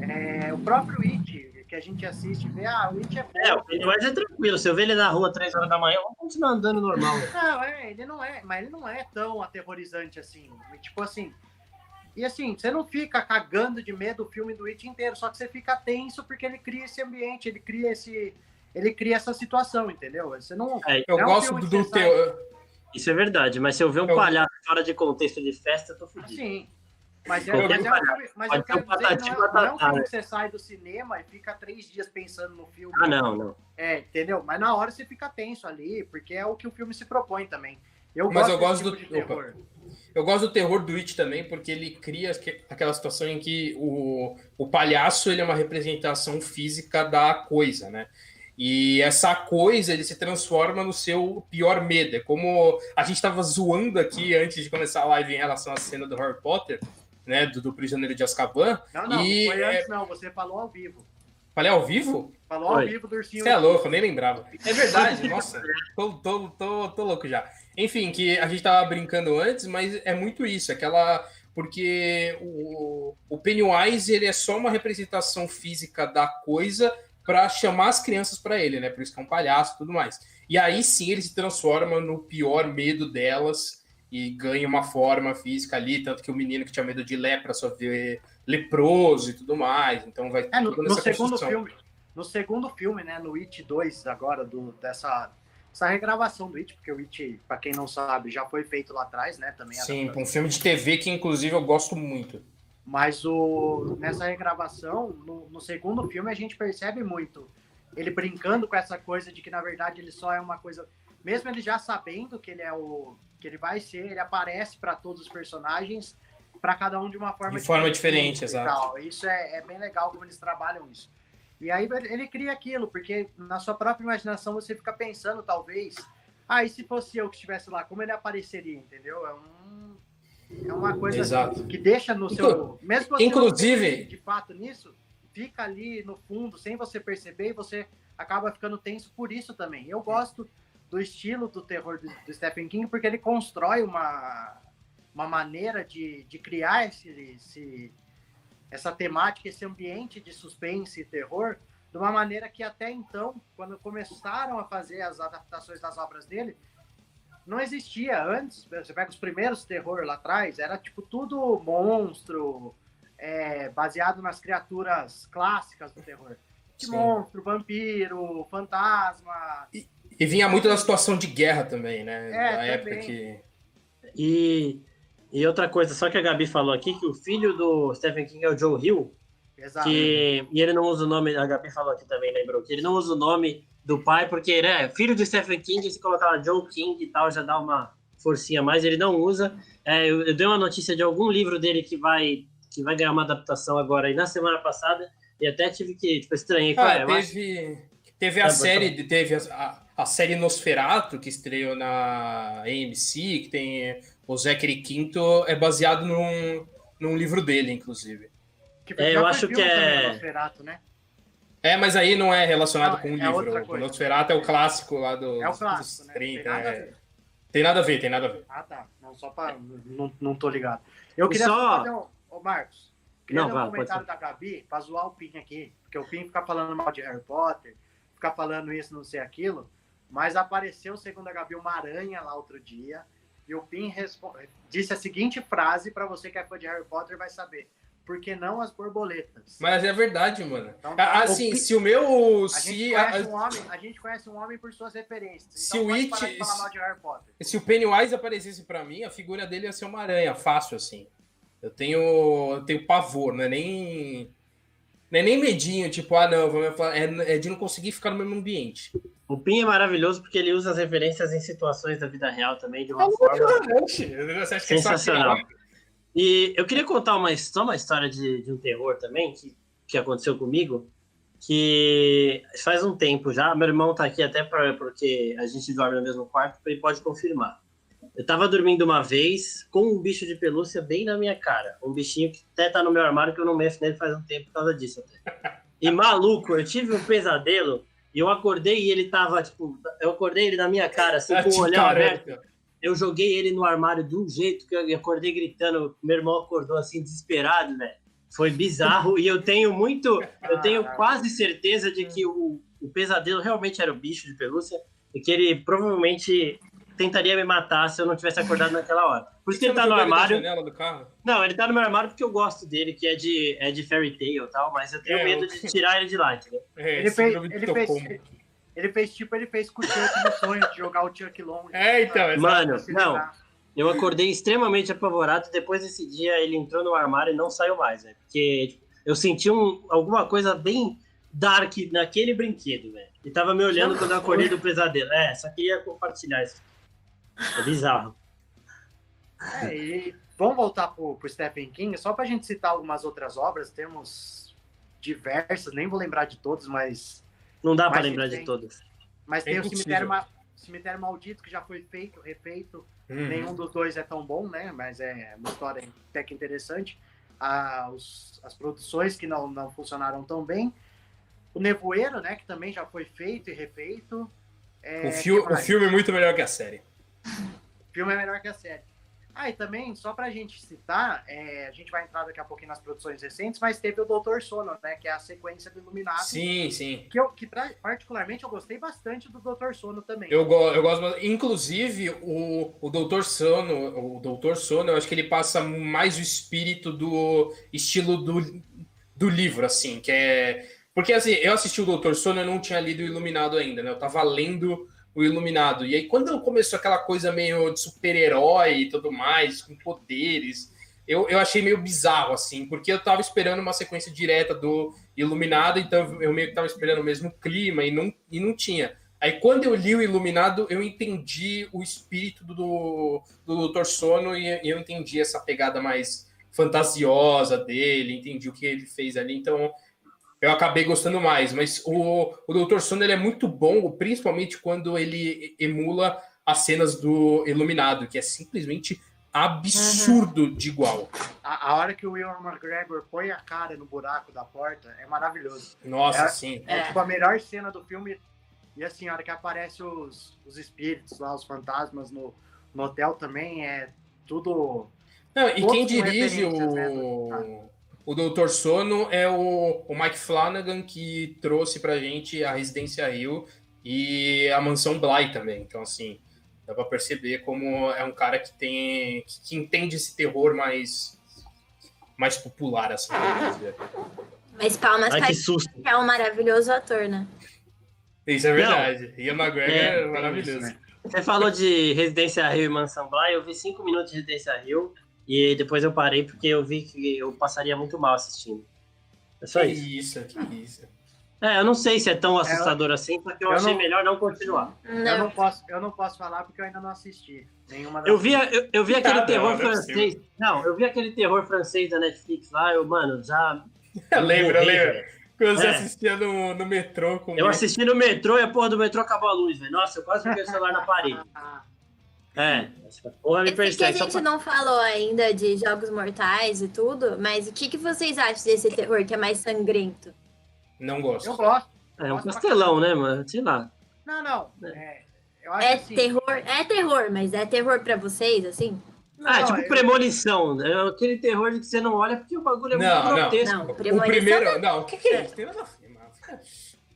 É, o próprio It, que a gente assiste, vê, ah, o It é bom. É, o Pennywise é tranquilo. Se eu ver ele na rua três horas da manhã, eu vou continuar andando normal. Não, é, ele não é, mas ele não é tão aterrorizante assim. Tipo assim. E assim, você não fica cagando de medo o filme do It inteiro, só que você fica tenso porque ele cria esse ambiente, ele cria esse. Ele cria essa situação, entendeu? Você não. É, eu é um gosto do teu. Isso é verdade, mas se eu ver um eu... palhaço fora de contexto de festa, eu tô fudido. Sim. Mas, é, mas, é, mas eu quero dizer, não, é, não é um que você sai do cinema e fica três dias pensando no filme. Ah, não, não. É, entendeu? Mas na hora você fica tenso ali, porque é o que o filme se propõe também. Eu mas gosto eu gosto do. Tipo eu gosto do terror do It também, porque ele cria aquela situação em que o, o palhaço ele é uma representação física da coisa, né? E essa coisa ele se transforma no seu pior medo. É como a gente estava zoando aqui antes de começar a live em relação à cena do Harry Potter, né? Do, do Prisioneiro de Azkaban. Não, não, e, foi antes, é... não. Você falou ao vivo. Falei ao vivo? Falou ao Oi. vivo do ursinho. Você é louco, eu nem lembrava. É verdade, nossa, tô, tô, tô, tô louco já. Enfim, que a gente tava brincando antes, mas é muito isso, aquela. Porque o, o Pennywise ele é só uma representação física da coisa para chamar as crianças para ele, né? Por isso que é um palhaço e tudo mais. E aí sim ele se transforma no pior medo delas e ganha uma forma física ali, tanto que o menino que tinha medo de lepra só vê leproso e tudo mais. Então vai é, no, no segundo filme, no segundo filme, né, no It 2 agora do dessa essa regravação do It, porque o It, para quem não sabe, já foi feito lá atrás, né, também. Sim, um filme de TV que inclusive eu gosto muito. Mas o nessa regravação, no, no segundo filme a gente percebe muito ele brincando com essa coisa de que na verdade ele só é uma coisa, mesmo ele já sabendo que ele é o que ele vai ser, ele aparece para todos os personagens, para cada um de uma forma de diferente. forma diferente, exato. Isso é, é, bem legal como eles trabalham isso. E aí ele cria aquilo, porque na sua própria imaginação você fica pensando, talvez, ah, e se fosse eu que estivesse lá, como ele apareceria, entendeu? É, um, é uma coisa Exato. que deixa no seu. Mesmo você Inclusive. de fato nisso, fica ali no fundo, sem você perceber, e você acaba ficando tenso por isso também. Eu gosto do estilo do terror do, do Stephen King, porque ele constrói uma, uma maneira de, de criar esse, esse, essa temática, esse ambiente de suspense e terror, de uma maneira que até então, quando começaram a fazer as adaptações das obras dele, não existia antes. Você pega os primeiros terror lá atrás, era tipo tudo monstro, é, baseado nas criaturas clássicas do terror. De monstro, vampiro, fantasma. E, e vinha muito da situação de guerra também, né? É, da também. época que. E, e outra coisa, só que a Gabi falou aqui que o filho do Stephen King é o Joe Hill. Exato. Que, e ele não usa o nome, a Gabi falou aqui também, lembrou, que ele não usa o nome do pai, porque ele é filho do Stephen King, se colocar lá Joe King e tal, já dá uma forcinha a mais, ele não usa. É, eu, eu dei uma notícia de algum livro dele que vai, que vai ganhar uma adaptação agora aí na semana passada, e até tive que, tipo, estranhei. Ah, teve, teve a é, série, teve a, a série Nosferatu, que estreou na AMC, que tem o Zachary Quinto, é baseado num, num livro dele, inclusive. é, eu acho que é. Nosferatu, né? É, mas aí não é relacionado não, com o é livro. O Nosferatu é o clássico lá do, é o clássico, dos 30. Né? Tem, nada é... tem nada a ver, tem nada a ver. Ah, tá. Não, só pra. Não, não tô ligado. Eu queria só fazer um. Ô, Marcos, queria não, um comentário da Gabi pra zoar o Pin aqui. Porque o Pin fica falando mal de Harry Potter, fica falando isso, não sei aquilo. Mas apareceu, segundo a Gabi, uma aranha lá outro dia. E o Pin disse a seguinte frase para você que é fã de Harry Potter vai saber. Por que não as borboletas? Mas é verdade, mano. Então, assim, o se o meu. A, se gente a... Um homem, a gente conhece um homem por suas referências. Se então, o It. Se, se o Pennywise aparecesse para mim, a figura dele ia ser uma aranha, fácil assim. Eu tenho, eu tenho pavor, não é nem. Não é nem medinho, tipo, ah, não, é, é de não conseguir ficar no mesmo ambiente. O Pin é maravilhoso porque ele usa as referências em situações da vida real também de uma é forma sensacional. E eu queria contar uma, só uma história de, de um terror também que, que aconteceu comigo, que faz um tempo já. Meu irmão tá aqui até pra, porque a gente dorme no mesmo quarto, ele pode confirmar. Eu tava dormindo uma vez com um bicho de pelúcia bem na minha cara. Um bichinho que até tá no meu armário que eu não mexo nele faz um tempo por causa disso até. E maluco, eu tive um pesadelo e eu acordei e ele tava, tipo, eu acordei ele na minha cara, assim, com o olhão aberto. Eu joguei ele no armário de um jeito que eu acordei gritando. Meu irmão acordou assim, desesperado, velho. Foi bizarro. e eu tenho muito, eu tenho quase certeza de que o, o pesadelo realmente era o bicho de pelúcia e que ele provavelmente tentaria me matar se eu não tivesse acordado naquela hora. Por isso que ele tá no armário. Não, ele tá no meu armário porque eu gosto dele, que é de, é de Fairy Tail e tal, mas eu tenho é, medo eu... de tirar ele de lá, entendeu? É, ele, fez, ele, fez, ele fez tipo, ele fez com o Chuck no sonho de jogar o Chuck long. É, então. Mano, não. Eu acordei extremamente apavorado. Depois desse dia, ele entrou no armário e não saiu mais, velho. Porque tipo, eu senti um, alguma coisa bem dark naquele brinquedo, velho. Ele tava me olhando quando eu acordei do pesadelo. É, só queria compartilhar isso. É bizarro. É, e vamos voltar pro, pro Stephen King, só pra gente citar algumas outras obras, temos diversas, nem vou lembrar de todas, mas. Não dá para lembrar tem- de todas. Mas É tem o cemitério, Ma- cemitério Maldito, que já foi feito, refeito. Uhum. Nenhum dos dois é tão bom, né? Mas é uma história até que interessante. Ah, os- as produções que não, não funcionaram tão bem. O Nevoeiro, né? Que também já foi feito e refeito. É, O, que o filme é muito melhor que a série. O filme é melhor que a série. Ah, e também, só pra gente citar, é, a gente vai entrar daqui a pouquinho nas produções recentes, mas teve o Doutor Sono, né? Que é a sequência do Iluminado. Sim, sim. Que, eu, que pra- particularmente eu gostei bastante do Doutor Sono também. Eu, go eu gosto. Inclusive, o, o Doutor Sono, o Doutor Sono, eu acho que ele passa mais o espírito do estilo do, do livro, assim, que é. Porque assim, eu assisti o Doutor Sono, eu não tinha lido o Iluminado ainda, né? Eu tava lendo o Iluminado. E aí, quando começou aquela coisa meio de super-herói e tudo mais, com poderes, eu, eu achei meio bizarro, assim, porque eu tava esperando uma sequência direta do Iluminado, então eu meio que tava esperando o mesmo clima e não, e não tinha. Aí quando eu li o Iluminado, eu entendi o espírito do, do Doutor Sono e eu entendi essa pegada mais fantasiosa dele, entendi o que ele fez ali, então eu acabei gostando mais. Mas o, o Doutor Sono ele é muito bom, principalmente quando ele emula as cenas do Iluminado, que é simplesmente absurdo de igual. A, a hora que o Will McGregor põe a cara no buraco da porta é maravilhoso. Nossa, É. sim. É, É. tipo a melhor cena do filme. E assim, a hora que aparece os, os espíritos lá, os fantasmas no, no hotel também, é tudo. Não, e quem dirige referências, né, o, o Doutor Sono é o, o Mike Flanagan, que trouxe pra gente a Residência Rio e a Mansão Bly também. Então, assim, dá pra perceber como é um cara que tem que, que entende esse terror mais, mais popular, assim. Mas palmas Ai, que é um maravilhoso ator, né? Isso é verdade. Ian McGregor É, é, maravilhoso. isso, né? Você falou de Residência Rio e Mansão Bly, eu vi cinco minutos de Residência Rio e depois eu parei porque eu vi que eu passaria muito mal assistindo. É só Que isso. isso, que isso. É, eu não sei se é tão assustador assim, só que eu, eu achei não- melhor não continuar. Eu Não. não, posso, eu não posso falar porque eu ainda não assisti nenhuma das Eu vi, eu, eu vi aquele Ah, não, terror não é francês. Não, eu vi aquele terror francês da Netflix lá, eu, mano, já. Eu lembro, eu lembro. Quando você É. assistia no, no metrô com Eu assisti no metrô e a porra do metrô acabou a luz, velho. Nossa, eu quase joguei o celular na parede. É, essa porra me Esse que a persegue. Gente pra... não falou ainda de Jogos Mortais e tudo, mas o que, que vocês acham desse terror que é mais sangrento? Não gosto. eu gosto. É um castelão, né, mano? Sei lá. Não, não. É, eu acho É assim, terror, é terror, mas é terror pra vocês, assim? Ah, Não, tipo eu- premonição. né? É aquele terror de que você não olha porque o bagulho é Não, muito não. grotesco. Não, O primeiro. Não, o que, que é isso? Tem nada a ver, mano.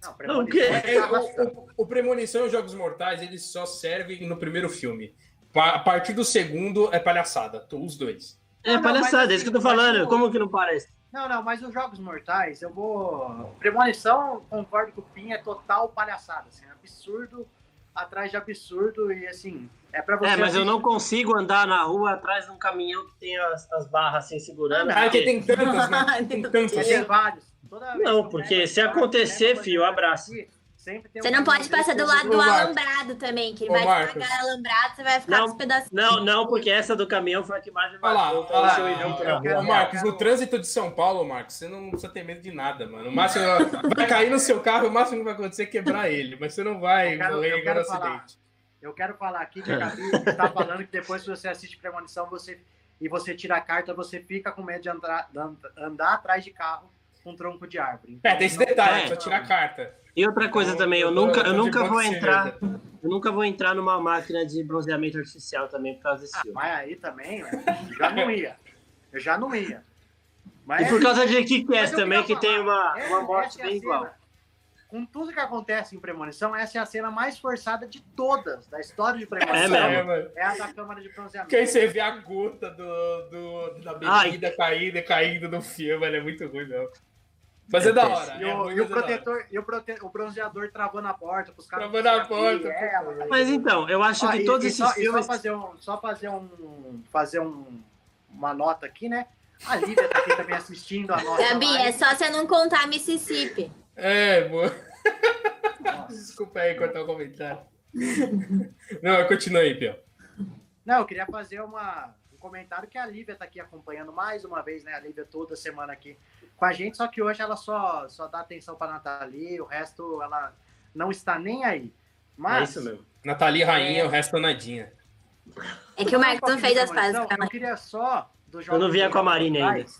Não, Não, o é É, o, o- o Premonição e os Jogos Mortais, eles só servem no primeiro filme. A partir do segundo é palhaçada, os dois. É Não, palhaçada, mas é isso que eu tô assim, falando. o- Como que não parece? Não, não, mas os Jogos Mortais, eu vou. Premonição, concordo com o Pim, é total palhaçada. Assim, é absurdo atrás de absurdo e assim, é pra você. É, mas eu assistir- não consigo andar na rua atrás de um caminhão que tem as, as barras assim segurando. Ah, que porque- tem tantos, né? Tem tantos. Tem vários. Toda vez Não, que eu porque se a acontecer, a fio, abraço. aqui, sempre tem Você um não pode passar do lado do alambrado também, que ele Ô, vai Marcos. estragar alambrado, você vai ficar Não, com os pedacinhos. Não, não, porque essa do caminhão foi a que mais me Olha lá, marcou. olha Então, lá. Ô, Marcos, no trânsito de São Paulo, Marcos, você não precisa ter medo de nada, mano. O máximo vai cair no seu carro, o máximo que vai acontecer é quebrar ele, mas você não vai Eu quero- morrer em nenhum falar. acidente. Eu quero falar aqui que a Gabi tá falando que depois que você assiste Premonição você, e você tira a carta, você fica com medo de andar, de andar atrás de carro com tronco de árvore. Então, É, tem esse não- detalhe, É. precisa tirar a carta. E outra coisa Então, também, eu tô- nunca, eu nunca vou entrar, eu nunca vou entrar numa máquina de bronzeamento artificial também por causa desse Ah, filme. mas aí também, né? eu já não ia. Eu já não ia. Mas E por causa de Kick mas Ass eu também, que tem uma, essa- uma morte é bem cena- igual. Com tudo que acontece em Premonição, essa é a cena mais forçada de todas da história de Premonição. É mesmo. É. É a da Câmara de Bronzeamento. Porque aí você vê a gota do, do, da bebida caindo e caindo no filme, ele é muito ruim, não. Mas é, É da péssimo. hora. E, é o, e o é da protetor, e o, prote, o bronzeador travando a porta pros caras. Travando a conseguirem porta, é, pô. mas- então, eu acho Ó, que e- todos e esses só, filmes. só fazer um, só fazer um, fazer um, uma nota aqui, né? A Lívia tá aqui também assistindo a nossa Gabi, live. é só você não contar Mississippi. É, boa. Nossa. Desculpa aí cortar o comentário. Não, continua aí, Pio. Não, eu queria fazer uma comentário que a Lívia tá aqui acompanhando mais uma vez, né? A Lívia toda semana aqui com a gente, só que hoje ela só, só dá atenção pra Nathalie, o resto ela não está nem aí. Mas. É isso mesmo. Nathalie Rainha, é... o resto nadinha. É que o Marcos não fez as pazes. Eu queria só do jogo. Eu não via com a Marina ainda.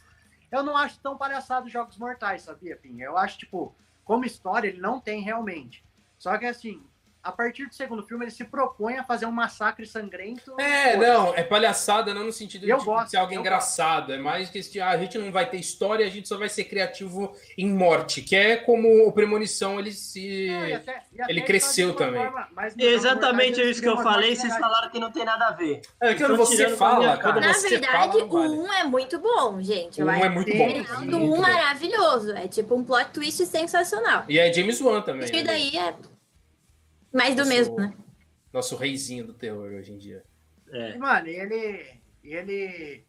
Eu não acho tão palhaçado os Jogos Mortais, sabia, Pinha? Eu acho, tipo, como história, ele não tem realmente. Só que, assim, a partir do segundo filme, ele se propõe a fazer um massacre sangrento. É, não, é palhaçada, não no sentido de, gosto, de ser algo engraçado. Gosto. É mais que ah, a gente não vai ter história, a gente só vai ser criativo em morte, que é como o Premonição ele se. Não, e até, e até ele cresceu também. Forma, Exatamente isso que eu falei, vocês falaram que não tem nada a ver. É quando você fala. Quando Na você verdade, fala, vale. o 1 é muito bom, gente. O 1 é muito bom. O 1 maravilhoso. É tipo um plot twist sensacional. E é James Wan também. E daí é mais do nosso, mesmo, né? Nosso reizinho do terror hoje em dia. É. Mano, ele. Ele.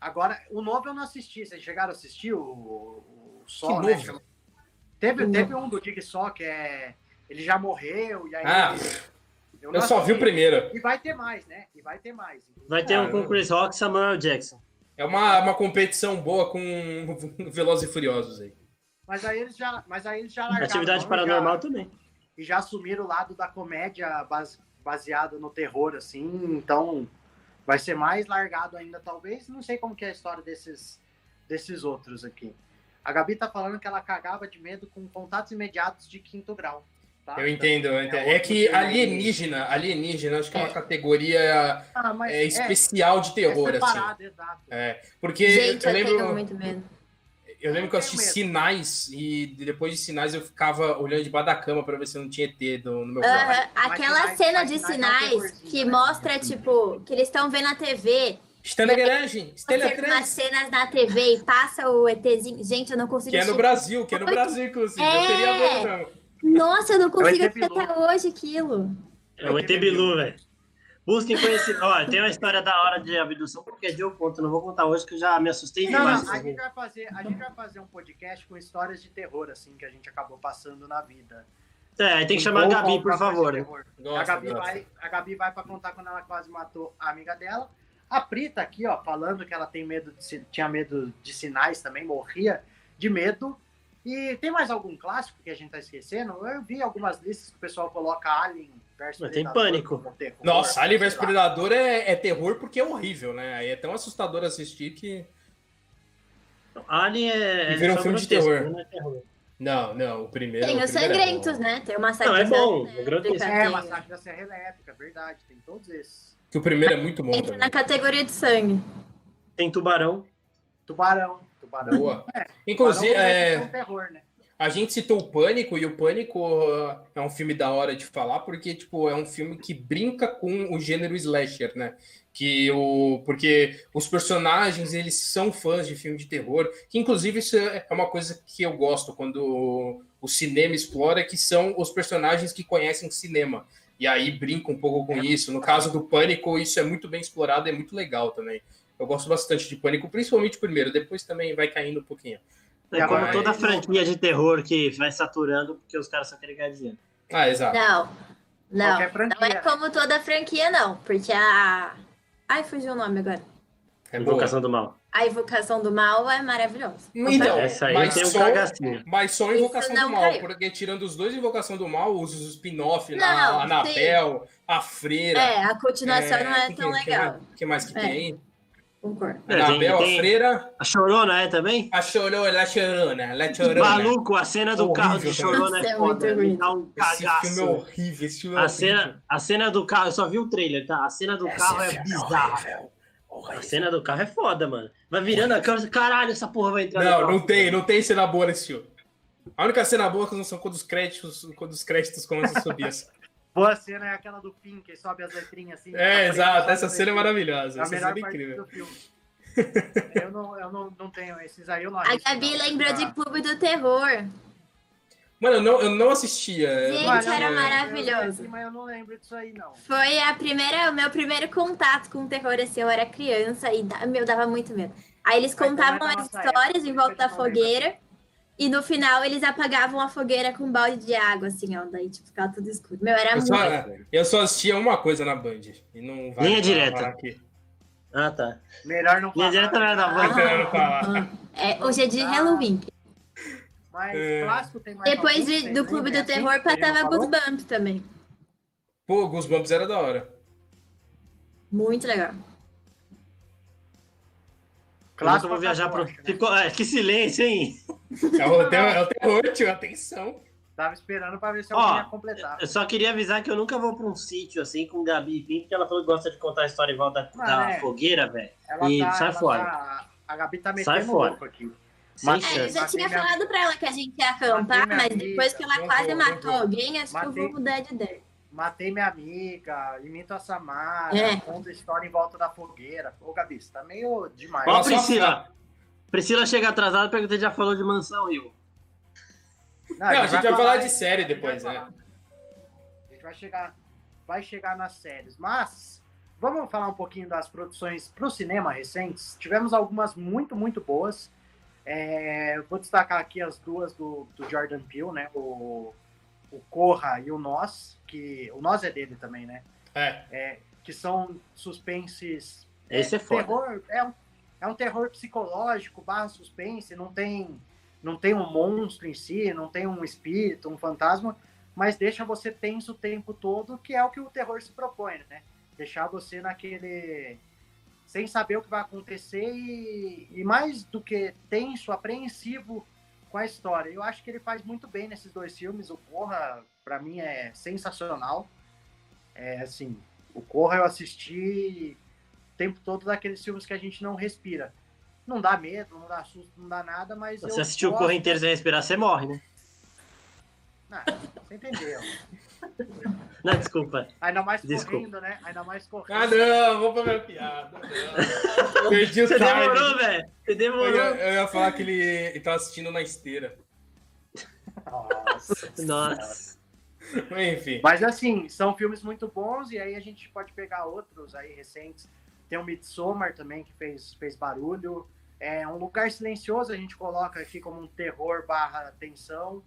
Agora, o novo eu não assisti. Vocês chegaram a assistir o, o Sol, né? Teve, teve um do Dig Só que é. Ele já morreu, e aí. Ah, eu, eu só vi o primeiro. E vai ter mais, né? E vai ter mais. Vai ter um com Chris Rock e Samuel Jackson. É uma, uma competição boa com Velozes e Furiosos aí. Mas aí eles já, mas aí eles já largaram. Atividade paranormal já... também e já assumiram o lado da comédia base, baseado no terror, assim, então vai ser mais largado ainda, talvez. Não sei como que é a história desses, desses outros aqui. A Gabi tá falando que ela cagava de medo com contatos imediatos de quinto grau. Tá? Eu entendo, eu entendo. É, é que alienígena, alienígena, acho que é uma categoria ah, é, especial de terror, é separado, assim. Exato. É, porque Gente, eu lembro. Eu tenho muito medo. Eu lembro que eu assisti Sinais e depois de Sinais eu ficava olhando debaixo da cama para ver se não tinha ET no, no meu quarto. Uh -huh. Aquela cena de Sinais que né? mostra, tipo, que eles estão vendo a TV. Está na garagem, está na garagem. As cenas na TV e passa o ETzinho. Gente, eu não consigo Que é no Brasil, que é no Brasil, inclusive. É... Eu queria ver, não. Nossa, eu não consigo é até hoje aquilo. É o ET Bilu, velho. Busquem conhecer. Ó, tem uma história da hora de abdução, porque dia eu conto. Não vou contar hoje, que eu já me assustei não, demais. Não, a, gente vai fazer, a gente vai fazer um podcast com histórias de terror, assim, que a gente acabou passando na vida. É, tem que chamar a Gabi, por favor. Nossa, a, Gabi vai, a Gabi vai pra contar quando ela quase matou a amiga dela. A Pri tá aqui, ó, falando que ela tem medo de, tinha medo de sinais também, morria de medo. E tem mais algum clássico que a gente tá esquecendo? Eu vi algumas listas que o pessoal coloca Alien versus Mas tem pânico. Terror, Nossa, Alien vs Predador é, é, terror porque é horrível, né? Aí é tão assustador assistir que. Alien é. E vira um filme de terror. Não, é terror. não, não, o primeiro. Tem os é sangrentos, é né? Tem o Massacre não, é bom, é, é, o Massacre da Serra Elétrica, verdade. Tem todos esses. Que o primeiro é muito bom. Entra também. na categoria de sangue. Tem Tubarão. Tubarão. Tubarão. Boa. É, Inclusive, tubarão é. Um terror, né? A gente citou o Pânico, e o Pânico uh, é um filme da hora de falar, porque, tipo, é um filme que brinca com o gênero slasher, né? Que o... Porque os personagens, eles são fãs de filme de terror, que, inclusive, isso é uma coisa que eu gosto quando o cinema explora, que são os personagens que conhecem cinema. E aí brinca um pouco com isso. No caso do Pânico, isso é muito bem explorado, é muito legal também. Eu gosto bastante de Pânico, principalmente o primeiro, depois também vai caindo um pouquinho. É como toda franquia de terror que vai saturando porque os caras só querem ganhar dinheiro. Ah, exato. Não. Não, não é como toda franquia, não. Porque a. Ai, fugiu o nome agora. É Invocação do Mal. A Invocação do Mal é maravilhosa. Então, essa aí tem um só, cagacinho. Mas só Invocação do Mal, caiu. porque tirando os dois Invocação do Mal, os, spin-off lá, a Anabel, a Freira. É, a continuação é, não é tão que, legal. O que mais que é. tem? Concordo. É, Anabel, tem, a freira. A chorona é também? A chorona, a chorona, a chorona. Maluco, a cena do horrível, carro de chorona é, é foda. Dá um cagaço. Esse filme é horrível, esse filme é a Cena, a cena do carro, eu só vi o trailer, tá? A cena do Esse carro é, é bizarra. A cena do carro é foda, mano. Vai virando a câmera, caralho, essa porra vai entrar. Não, não tem, não tem cena boa nesse filme. A única cena boa é são quando os créditos, quando os créditos começam a subir. Boa cena é aquela do Pink, que sobe as letrinhas assim. É, exato, essa cena é maravilhosa. Essa cena é incrível. eu não, eu não, não tenho esses aí, eu não A Gabi lembrou de Clube do Terror. Mano, eu não, eu não assistia. Gente, era maravilhoso. Eu, mas eu não lembro disso aí, não. Foi a primeira, o meu primeiro contato com o terror, assim, eu era criança e meu, dava muito medo. Aí eles contavam as histórias época, em volta da fogueira. E no final eles apagavam a fogueira com um balde de água, assim, ó. Daí tipo, ficava tudo escuro. Meu, era eu muito. Só, eu só assistia uma coisa na Band. E não vai Linha direta. Aqui. Ah, tá. Melhor não Minha direta não era da falar. Band. Eu não falar. É, hoje é de Ah. Halloween. Mas É. clássico tem mais Depois de- do Clube do É assim? Terror não passava? Goosebumps também. Pô, Goosebumps era da hora. Muito legal. Clássico, eu vou viajar pro. Né? Ficou... É, que silêncio, hein? É o, terror, é o terror, tio, atenção. Tava esperando pra ver se Ó, alguém ia completar. Eu só queria avisar que eu nunca vou pra um sítio assim com Gabi e Pim, porque ela falou que gosta de contar a história em volta da, da é. fogueira, velho. E tá, sai fora. tá- a Gabi tá Sai metendo fora. louco aqui. Mas- É, eu já tinha minha- falado pra ela que a gente ia Matei acampar, mas amiga. depois que ela quase matou vou. alguém, acho que Matei. eu vou mudar de ideia. Matei minha amiga, imito a Samara, É. conta história em volta da fogueira. Ô, Gabi, você tá meio demais. Ó, Priscila. Priscila chega atrasada porque você já falou de Mansão Rio. Não, Não, a gente vai falar de série a gente depois, vai né? A gente vai chegar, vai chegar nas séries. Mas vamos falar um pouquinho das produções para o cinema recentes. Tivemos algumas muito, muito boas. É, vou destacar aqui as duas do, do Jordan Peele, né? O, o Corra e o Nós, que o Nós é dele também, né? É. que são suspenses. Esse é foda. Terror, é, um, é um terror psicológico, barra suspense, não tem, não tem um monstro em si, não tem um espírito, um fantasma, mas deixa você tenso o tempo todo, que é o que o terror se propõe, né? Deixar você naquele. sem saber o que vai acontecer e, e mais do que tenso, apreensivo com a história. Eu acho que ele faz muito bem nesses dois filmes. O Corra, para mim, é sensacional. É assim, o Corra eu assisti o tempo todo daqueles filmes que a gente não respira. Não dá medo, não dá susto, não dá nada, mas. Se você assistiu o Corre inteiro sem respirar, você morre, né? Não, você entendeu. Não, desculpa. Ainda mais Desculpa. correndo, né? Ainda mais correndo. Ah, não, vou pra minha piada. Perdi o Você time. demorou, velho. Você Eu demorou. ia, eu ia falar que ele, ele tava assistindo na esteira. Nossa. Nossa. Enfim. Mas assim, são filmes muito bons e aí a gente pode pegar outros aí recentes. Tem o Midsommar também que fez, fez barulho. É um lugar silencioso a gente coloca aqui como um terror barra tensão.